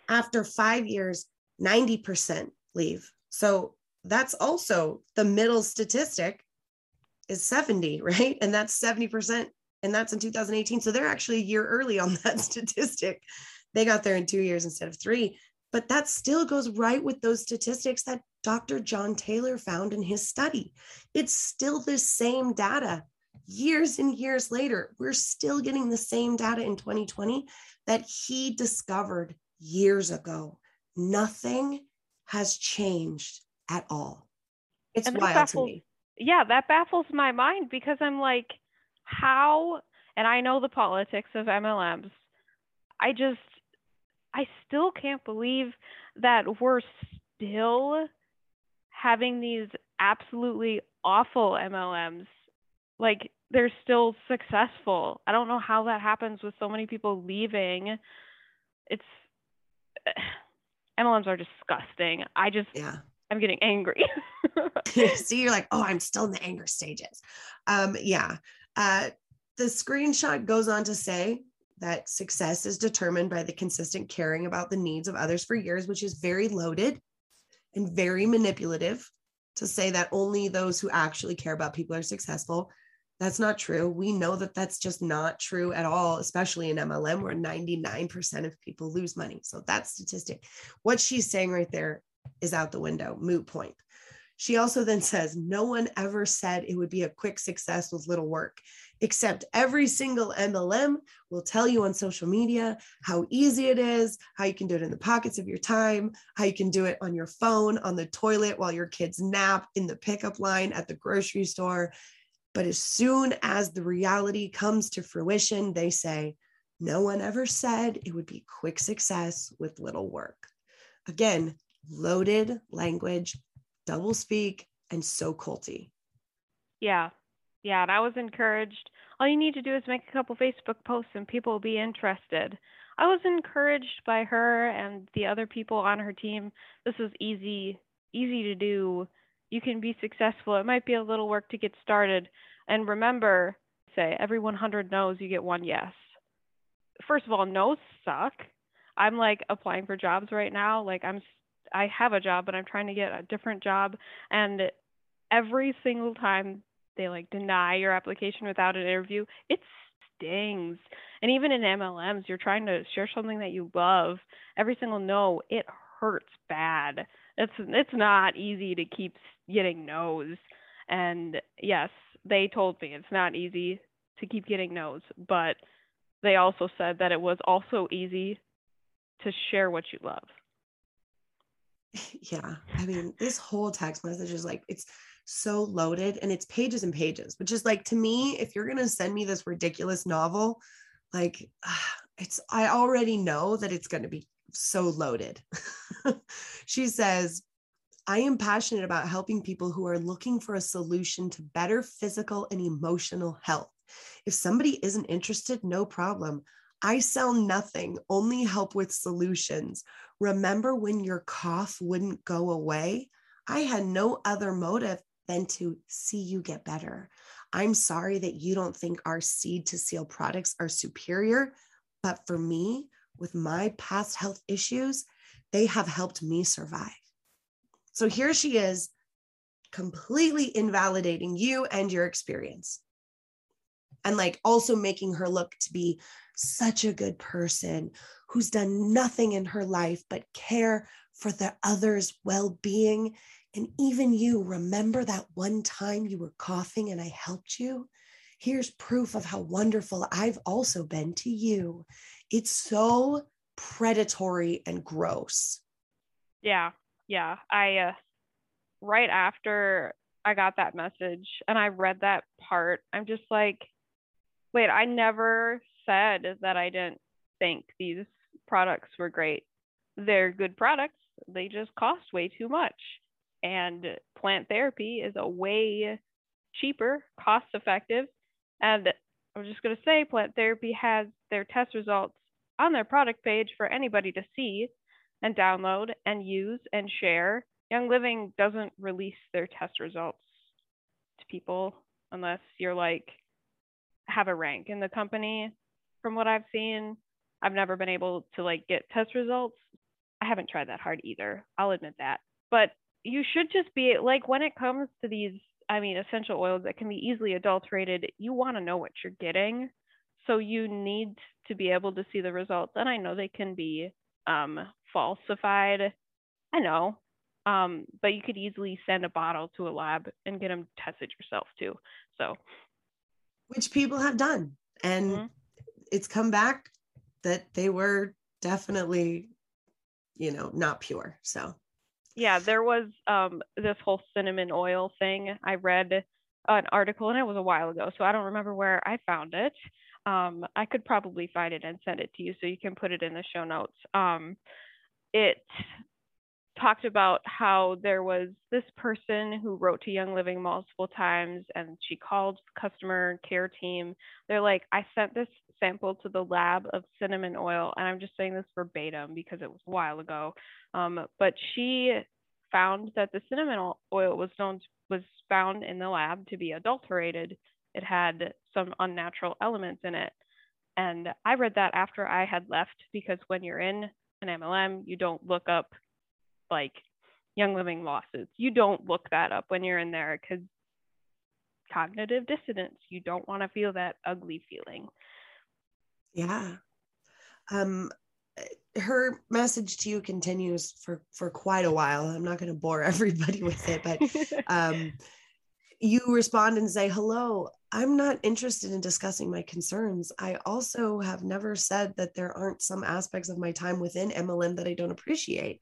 After five years, 90% leave. So that's also the middle statistic is 70, right? And that's 70%. And that's in 2018. So they're actually a year early on that statistic. They got there in two years instead of three. But that still goes right with those statistics that Dr. Jon Taylor found in his study. It's still the same data. Years and years later, we're still getting the same data in 2020 that he discovered years ago. Nothing has changed at all. It's And wild to me. yeah, that baffles my mind because I'm like, how and I know the politics of MLMs. I just, I still can't believe that we're still having these absolutely awful MLMs. Like they're still successful. I don't know how that happens with so many people leaving. It's MLMs are disgusting. I just Yeah. I'm getting angry. See, you're like, oh, I'm still in the anger stages. Um, yeah. Uh, the screenshot goes on to say that success is determined by the consistent caring about the needs of others for years, which is very loaded and very manipulative to say that only those who actually care about people are successful. That's not true. We know that that's just not true at all, especially in MLM, where 99% of people lose money. So that statistic, what she's saying right there is out the window, moot point. She also then says, No one ever said it would be a quick success with little work, except every single MLM will tell you on social media how easy it is, how you can do it in the pockets of your time, how you can do it on your phone, on the toilet while your kids nap, in the pickup line at the grocery store. But as soon as the reality comes to fruition, they say, No one ever said it would be quick success with little work. Again, loaded language, double speak, and so culty. yeah. Yeah, and I was encouraged. All you need to do is make a couple Facebook posts and people will be interested. I was encouraged by her and the other people on her team. This was easy, easy to do. You can be successful. It might be a little work to get started. And remember, say every 100 no's, you get one yes. First of all, no's suck. I'm like applying for jobs right now. Like I'm, I have a job, but I'm trying to get a different job. And every single time they like deny your application without an interview, it stings. And even in MLMs, you're trying to share something that you love. Every single no, it hurts bad. It's it's not easy to keep getting no's. And yes, they told me it's not easy to keep getting no's, but they also said that it was also easy to share what you love. yeah i mean this whole text message is like it's so loaded and it's pages and pages which is like to me if you're going to send me this ridiculous novel like it's i already know that it's going to be so loaded she says i am passionate about helping people who are looking for a solution to better physical and emotional health if somebody isn't interested no problem I sell nothing, only help with solutions. Remember when your cough wouldn't go away? I had no other motive than to see you get better. I'm sorry that you don't think our seed to seal products are superior, but for me, with my past health issues, they have helped me survive. So here she is, completely invalidating you and your experience. And like also making her look to be such a good person who's done nothing in her life but care for the other's well being. And even you, remember that one time you were coughing and I helped you? Here's proof of how wonderful I've also been to you. It's so predatory and gross. Yeah. Yeah. I, uh, right after I got that message and I read that part, I'm just like, wait, I never said that I didn't think these products were great. They're good products, they just cost way too much. And plant therapy is a way cheaper, cost effective. And I'm just going to say, plant therapy has their test results on their product page for anybody to see and download and use and share. Young Living doesn't release their test results to people unless you're like have a rank in the company from what I've seen. I've never been able to like get test results. I haven't tried that hard either. I'll admit that. But you should just be like when it comes to these I mean essential oils that can be easily adulterated, you want to know what you're getting. So you need to be able to see the results and I know they can be um falsified. I know. Um but you could easily send a bottle to a lab and get them tested yourself too. So which people have done. And Mhm. it's come back that they were definitely, you know, not pure. So, yeah, there was um this whole cinnamon oil thing. I read an article and it was a while ago, so I don't remember where I found it. Um, I could probably find it and send it to you so you can put it in the show notes. Um, it talked about how there was this person who wrote to Young Living multiple times and she called customer care team. They're like, I sent this sample to the lab of cinnamon oil, and I'm just saying this verbatim because it was a while ago. Um, but she found that the cinnamon oil was known was found in the lab to be adulterated. It had some unnatural elements in it. And I read that after I had left because when you're in an MLM, you don't look up like Young Living lawsuits. You don't look that up when you're in there because cognitive dissonance. You don't want to feel that ugly feeling. Yeah. Um, her message to you continues for for quite a while. I'm not going to bore everybody with it, but um, you respond and say, "Hello, I'm not interested in discussing my concerns. I also have never said that there aren't some aspects of my time within MLM that I don't appreciate.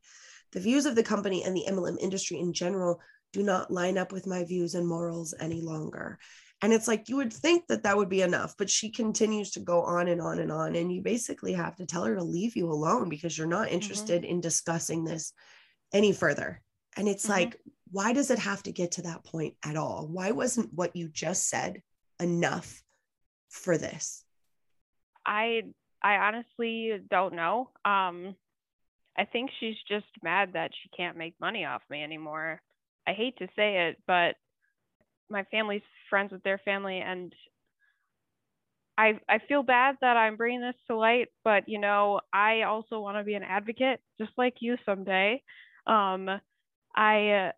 The views of the company and the MLM industry in general do not line up with my views and morals any longer." And it's like you would think that that would be enough, but she continues to go on and on and on. And you basically have to tell her to leave you alone because you're not mm-hmm. interested mm-hmm. in discussing this any further. And it's mm-hmm. like, why does it have to get to that point at all? Why wasn't what you just said enough for this? I I honestly don't know. Um I think she's just mad that she can't make money off me anymore. I hate to say it, but my family's friends with their family and I, I feel bad that I'm bringing this to light, but you know, I also want to be an advocate, just like you someday. Um, I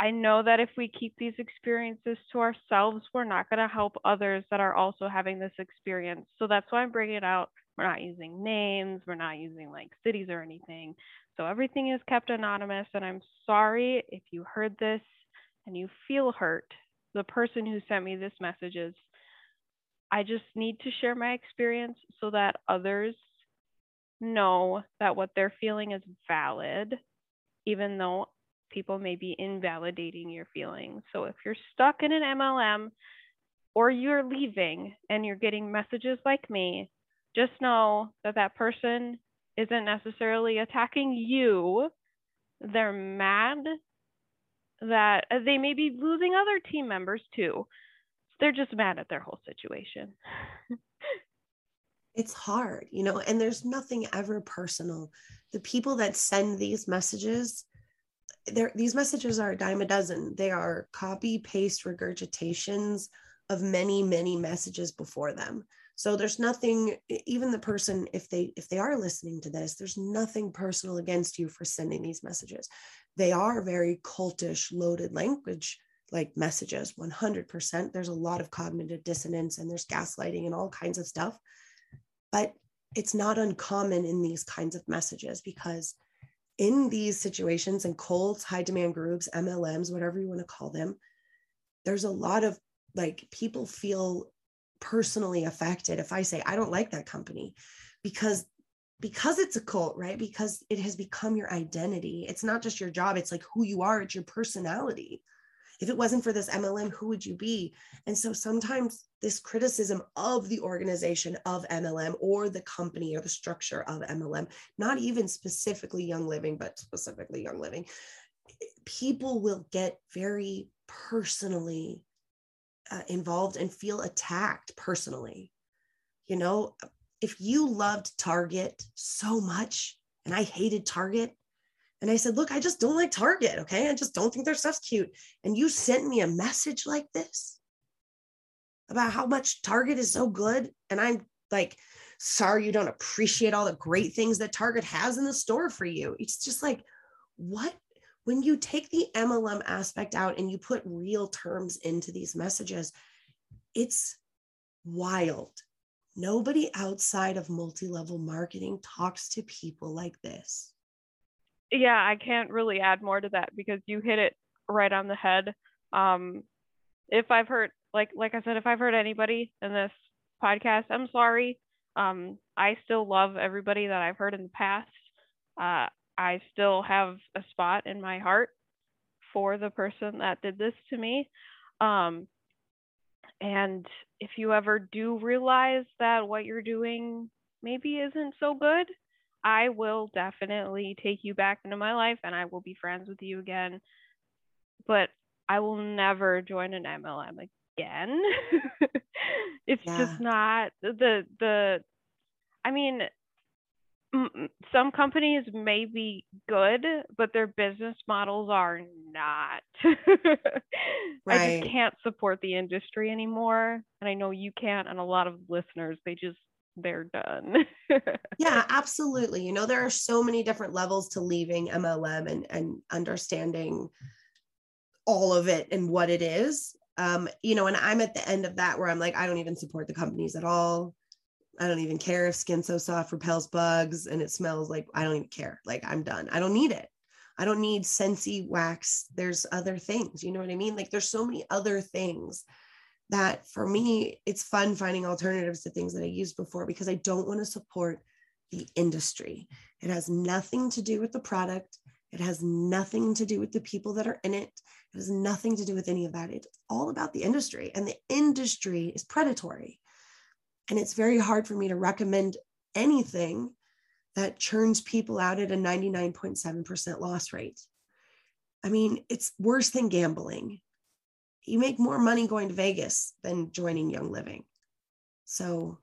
I know that if we keep these experiences to ourselves, we're not going to help others that are also having this experience. So that's why I'm bringing it out. We're not using names, we're not using like cities or anything. So everything is kept anonymous. And I'm sorry if you heard this and you feel hurt, the person who sent me this message is I just need to share my experience so that others know that what they're feeling is valid, even though people may be invalidating your feelings. So if you're stuck in an MLM or you're leaving and you're getting messages like me, just know that that person isn't necessarily attacking you. They're mad that uh, they may be losing other team members too. They're just mad at their whole situation. it's hard, you know, and there's nothing ever personal. The people that send these messages, these messages are a dime a dozen. They are copy paste regurgitations of many, many messages before them so there's nothing even the person if they if they are listening to this there's nothing personal against you for sending these messages they are very cultish loaded language like messages 100% there's a lot of cognitive dissonance and there's gaslighting and all kinds of stuff. But it's not uncommon in these kinds of messages because in these situations and cults high demand groups mlms whatever you want to call them there's a lot of like people feel personally affected if I say I don't like that company because because it's a cult, right? Because it has become your identity. It's not just your job, it's like who you are, it's your personality. If it wasn't for this MLM, who would you be? And so sometimes this criticism of the organization of MLM or the company or the structure of MLM, not even specifically Young Living, but specifically Young Living, people will get very personally uh, involved and feel attacked personally. You know, if you loved Target so much and I hated Target, and I said, Look, I just don't like Target. Okay. I just don't think their stuff's cute. And you sent me a message like this about how much Target is so good. And I'm like, sorry, you don't appreciate all the great things that Target has in the store for you. It's just like, what when you take the MLM aspect out and you put real terms into these messages, it's wild. Nobody outside of multi level marketing talks to people like this. Yeah, I can't really add more to that because you hit it right on the head. Um, if I've heard, like, like I said, if I've heard anybody in this podcast, I'm sorry. Um, I still love everybody that I've heard in the past. Uh, I still have a spot in my heart for the person that did this to me. Um, and if you ever do realize that what you're doing maybe isn't so good, I will definitely take you back into my life and I will be friends with you again. But I will never join an MLM again. it's Yeah. just not the the I mean some companies may be good, but their business models are not. I just can't support the industry anymore. And I know you can't, and a lot of listeners, they just, they're done. yeah absolutely you know there are so many different levels to leaving mlm and and understanding all of it and what it is um you know and i'm at the end of that where i'm like i don't even support the companies at all i don't even care if skin so soft repels bugs and it smells like i don't even care like i'm done i don't need it i don't need scentsy wax there's other things you know what i mean like there's so many other things that for me it's fun finding alternatives to things that i used before because i don't want to support the industry. It has nothing to do with the product. It has nothing to do with the people that are in it. It has nothing to do with any of that. It's all about the industry, and the industry is predatory. And it's very hard for me to recommend anything that churns people out at a 99.7% loss rate. I mean, it's worse than gambling. You make more money going to Vegas than joining Young Living. So,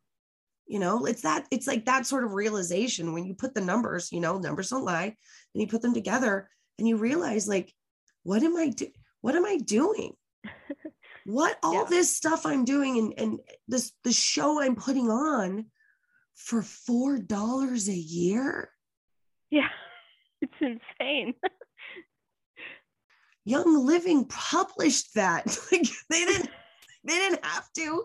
you know it's that it's like that sort of realization when you put the numbers you know numbers don't lie and you put them together and you realize like what am i do what am i doing what all Yeah. this stuff i'm doing and and this the show i'm putting on for four dollars a year yeah, it's insane. young living published that like they didn't they didn't have to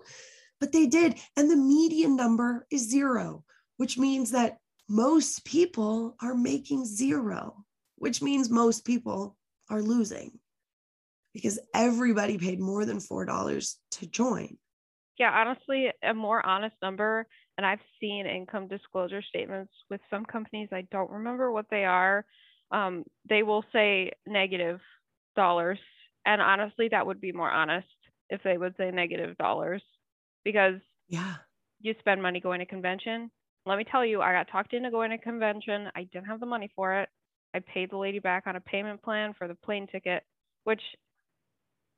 but they did and the median number is zero which means that most people are making zero which means most people are losing because everybody paid more than four dollars to join yeah, honestly, a more honest number, and I've seen income disclosure statements with some companies, I don't remember what they are. Um, they will say negative dollars. And honestly, that would be more honest if they would say negative dollars because yeah you spend money going to convention. Let me tell you, I got talked into going to convention. I didn't have the money for it. I paid the lady back on a payment plan for the plane ticket, which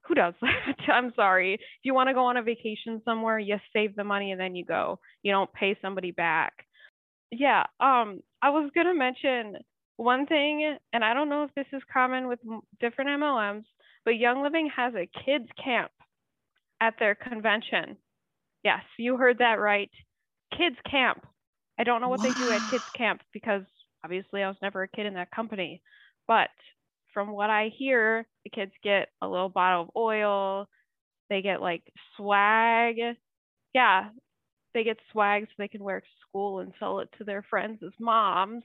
who does that? I'm sorry. If you want to go on a vacation somewhere, you save the money and then you go. You don't pay somebody back. Yeah, um I was going to mention one thing and I don't know if this is common with different MLMs, but Young Living has a kids camp at their convention. Yes, you heard that right. Kids camp. I don't know what they do at kids camp because obviously I was never a kid in that company. But from what I hear, the kids get a little bottle of oil. They get like swag. Yeah, they get swag so they can wear to school and sell it to their friends as moms.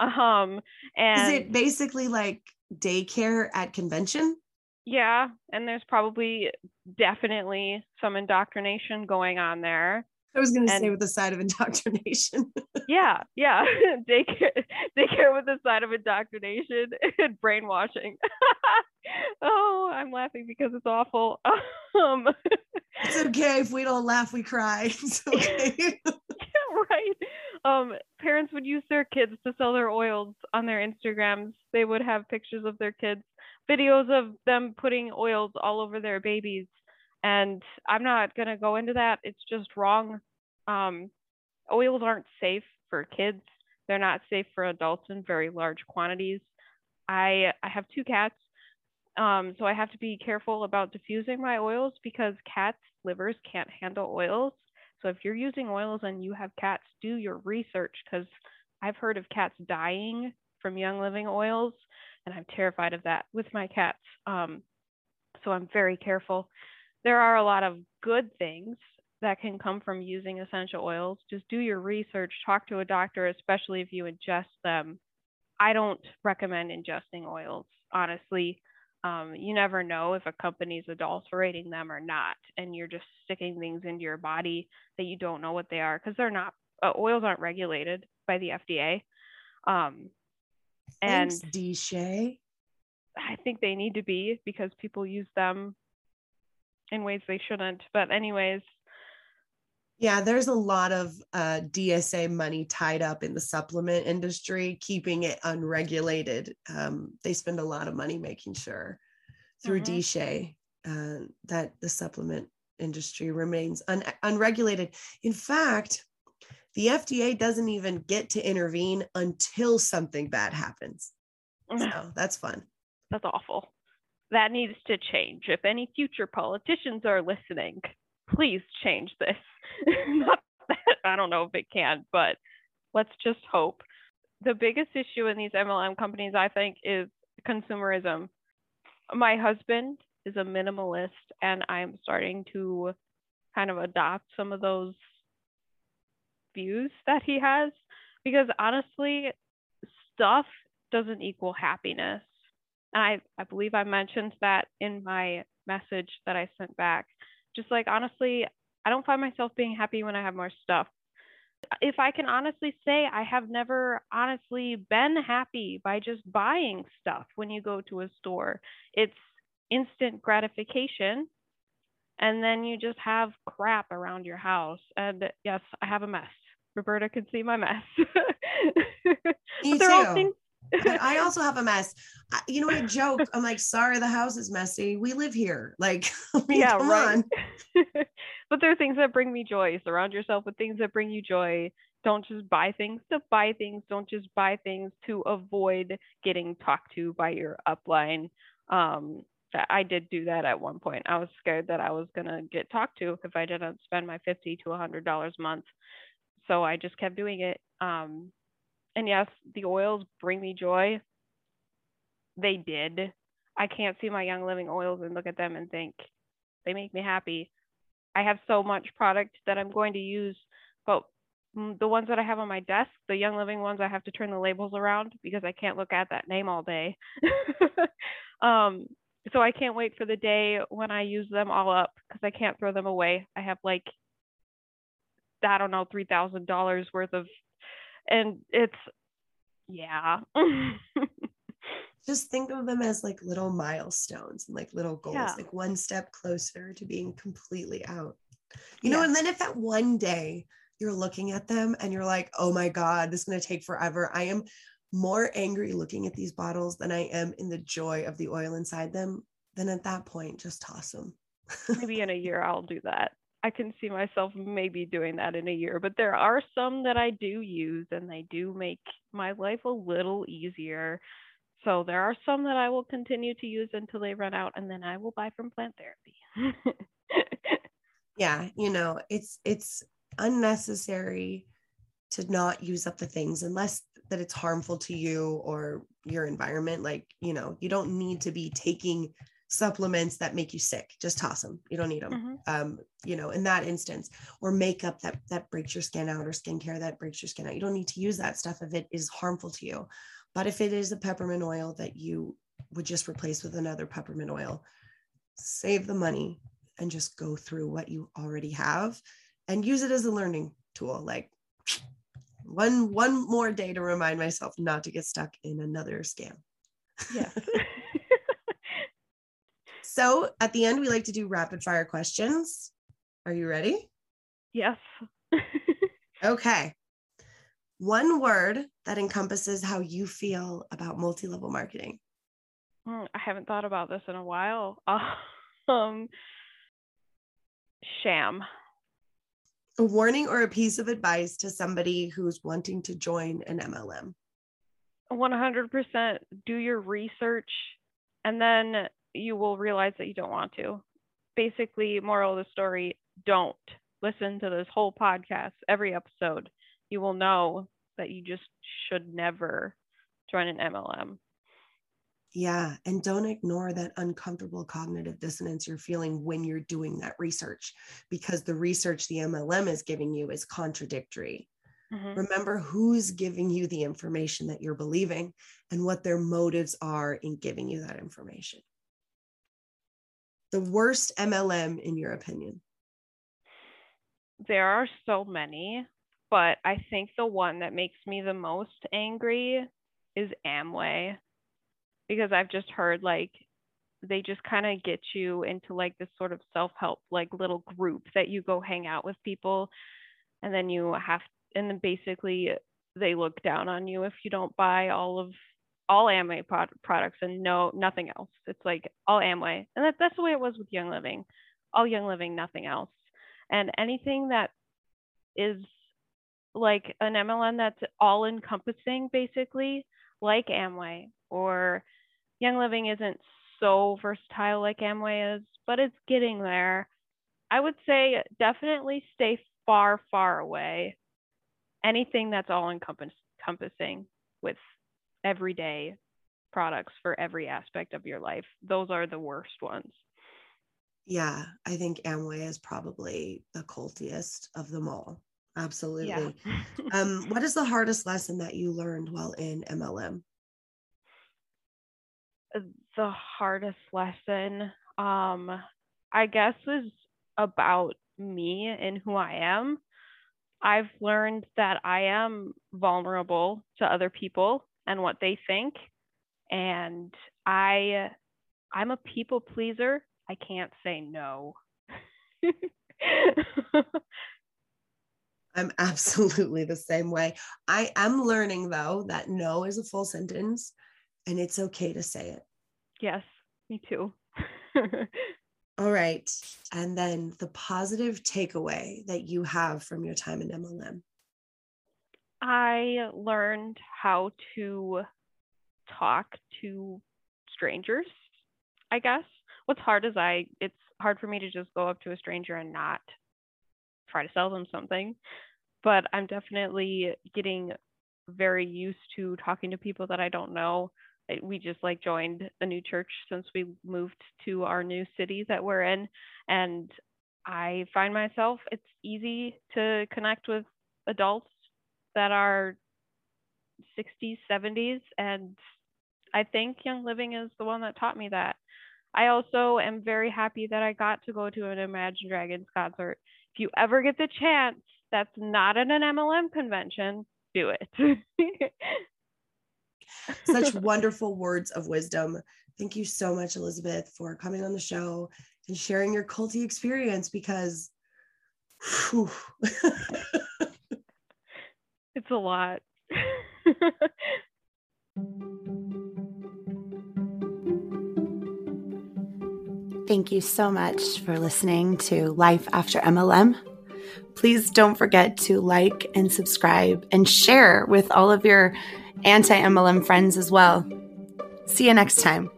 Um, and is it basically like daycare at convention yeah, and there's probably definitely some indoctrination going on there. I was going to say with the side of indoctrination Yeah, yeah. daycare, daycare with the side of indoctrination and brainwashing. oh, I'm laughing because it's awful. Um, it's okay if we don't laugh we cry it's okay right. Um, parents would use their kids to sell their oils on their Instagrams. They would have pictures of their kids, videos of them putting oils all over their babies. And I'm not gonna go into that. It's just wrong. Um, oils aren't safe for kids. They're not safe for adults in very large quantities. I I have two cats. Um, so I have to be careful about diffusing my oils because cats' livers can't handle oils. So if you're using oils and you have cats, do your research because I've heard of cats dying from Young Living oils, and I'm terrified of that with my cats. Um, so I'm very careful. There are a lot of good things that can come from using essential oils. Just do your research, talk to a doctor, especially if you ingest them. I don't recommend ingesting oils, honestly. Um, you never know if a company's adulterating them or not, and you're just sticking things into your body that you don't know what they are because they're not uh, oils aren't regulated by the FDA. Um, and thanks DSHEA I think they need to be because people use them in ways they shouldn't. But anyways, yeah, there's a lot of uh, DSA money tied up in the supplement industry, keeping it unregulated. Um, they spend a lot of money making sure through mm-hmm. Uh, that the supplement industry remains un- unregulated. In fact, the FDA doesn't even get to intervene until something bad happens. So that's fun. That's awful. That needs to change. If any future politicians are listening, please change this. Not that I don't know if it can, but let's just hope. The biggest issue in these MLM companies, I think, is consumerism. My husband is a minimalist, and I'm starting to kind of adopt some of those views that he has because honestly, stuff doesn't equal happiness. And I, I believe I mentioned that in my message that I sent back. Just like honestly, I don't find myself being happy when I have more stuff. If I can honestly say, I have never honestly been happy by just buying stuff when you go to a store. It's instant gratification. And then you just have crap around your house. And yes, I have a mess. Roberta can see my mess. Me too. but I also have a mess. I, you know, I joke. I'm like, sorry, the house is messy. We live here. Like, I mean, yeah, come right. on. but there are things that bring me joy. Surround yourself with things that bring you joy. Don't just buy things to buy things. Don't just buy things to avoid getting talked to by your upline. Um, I did do that at one point. I was scared that I was gonna get talked to if I didn't spend my fifty to a hundred dollars a month. So I just kept doing it. Um, and yes, the oils bring me joy. They did. I can't see my Young Living oils and look at them and think they make me happy. I have so much product that I'm going to use, but the ones that I have on my desk, the Young Living ones, I have to turn the labels around because I can't look at that name all day. um, so I can't wait for the day when I use them all up because I can't throw them away. I have like I don't know three thousand dollars worth of and it's yeah. Just think of them as like little milestones and like little goals yeah. like one step closer to being completely out. You know and then if that one day you're looking at them and you're like oh my god this is going to take forever i am more angry looking at these bottles than i am in the joy of the oil inside them then at that point just toss them maybe in a year i'll do that I can see myself maybe doing that in a year, but there are some that I do use and they do make my life a little easier. So there are some that I will continue to use until they run out and then I will buy from plant therapy. yeah, you know, it's it's unnecessary to not use up the things unless that it's harmful to you or your environment like, you know, you don't need to be taking supplements that make you sick just toss them you don't need them mm-hmm. um you know in that instance or makeup that that breaks your skin out or skincare that breaks your skin out you don't need to use that stuff if it is harmful to you. But if it is a peppermint oil that you would just replace with another peppermint oil save the money and just go through what you already have and use it as a learning tool like one one more day to remind myself not to get stuck in another scam. Yeah So at the end, we like to do rapid fire questions. Are you ready? Yes. okay. One word that encompasses how you feel about multi level marketing. Mm, I haven't thought about this in a while. um, sham. A warning or a piece of advice to somebody who's wanting to join an MLM. 100% do your research and then you will realize that you don't want to. Basically, moral of the story don't listen to this whole podcast, every episode. You will know that you just should never join an MLM. Yeah. And don't ignore that uncomfortable cognitive dissonance you're feeling when you're doing that research because the research the MLM is giving you is contradictory. Mm-hmm. Remember who's giving you the information that you're believing and what their motives are in giving you that information the worst MLM in your opinion? There are so many, but I think the one that makes me the most angry is Amway because I've just heard like they just kind of get you into like this sort of self-help like little group that you go hang out with people and then you have and then basically they look down on you if you don't buy all of all Amway pod- products and no nothing else. It's like all Amway, and that, that's the way it was with Young Living, all Young Living, nothing else. And anything that is like an MLM that's all encompassing, basically, like Amway or Young Living isn't so versatile like Amway is, but it's getting there. I would say definitely stay far, far away. Anything that's all encompassing with everyday products for every aspect of your life. Those are the worst ones. Yeah, I think Amway is probably the cultiest of them all. Absolutely. Yeah. um, what is the hardest lesson that you learned while in MLM? Uh, the hardest lesson, um, I guess, is about me and who I am. I've learned that I am vulnerable to other people and what they think. And i i'm a people pleaser. I can't say no. I'm absolutely the same way. I am learning though that no is a full sentence and it's okay to say it. Yes me too. All right. And then the positive takeaway that you have from your time in mlm I learned how to talk to strangers, I guess. What's hard is I it's hard for me to just go up to a stranger and not try to sell them something. But I'm definitely getting very used to talking to people that I don't know. We just like joined a new church since we moved to our new city that we're in and I find myself it's easy to connect with adults that are 60s, 70s. And I think Young Living is the one that taught me that. I also am very happy that I got to go to an Imagine Dragons concert. If you ever get the chance, that's not at an MLM convention, do it. Such wonderful words of wisdom. Thank you so much, Elizabeth, for coming on the show and sharing your culty experience because It's a lot. Thank you so much for listening to Life After MLM. Please don't forget to like and subscribe and share with all of your anti MLM friends as well. See you next time.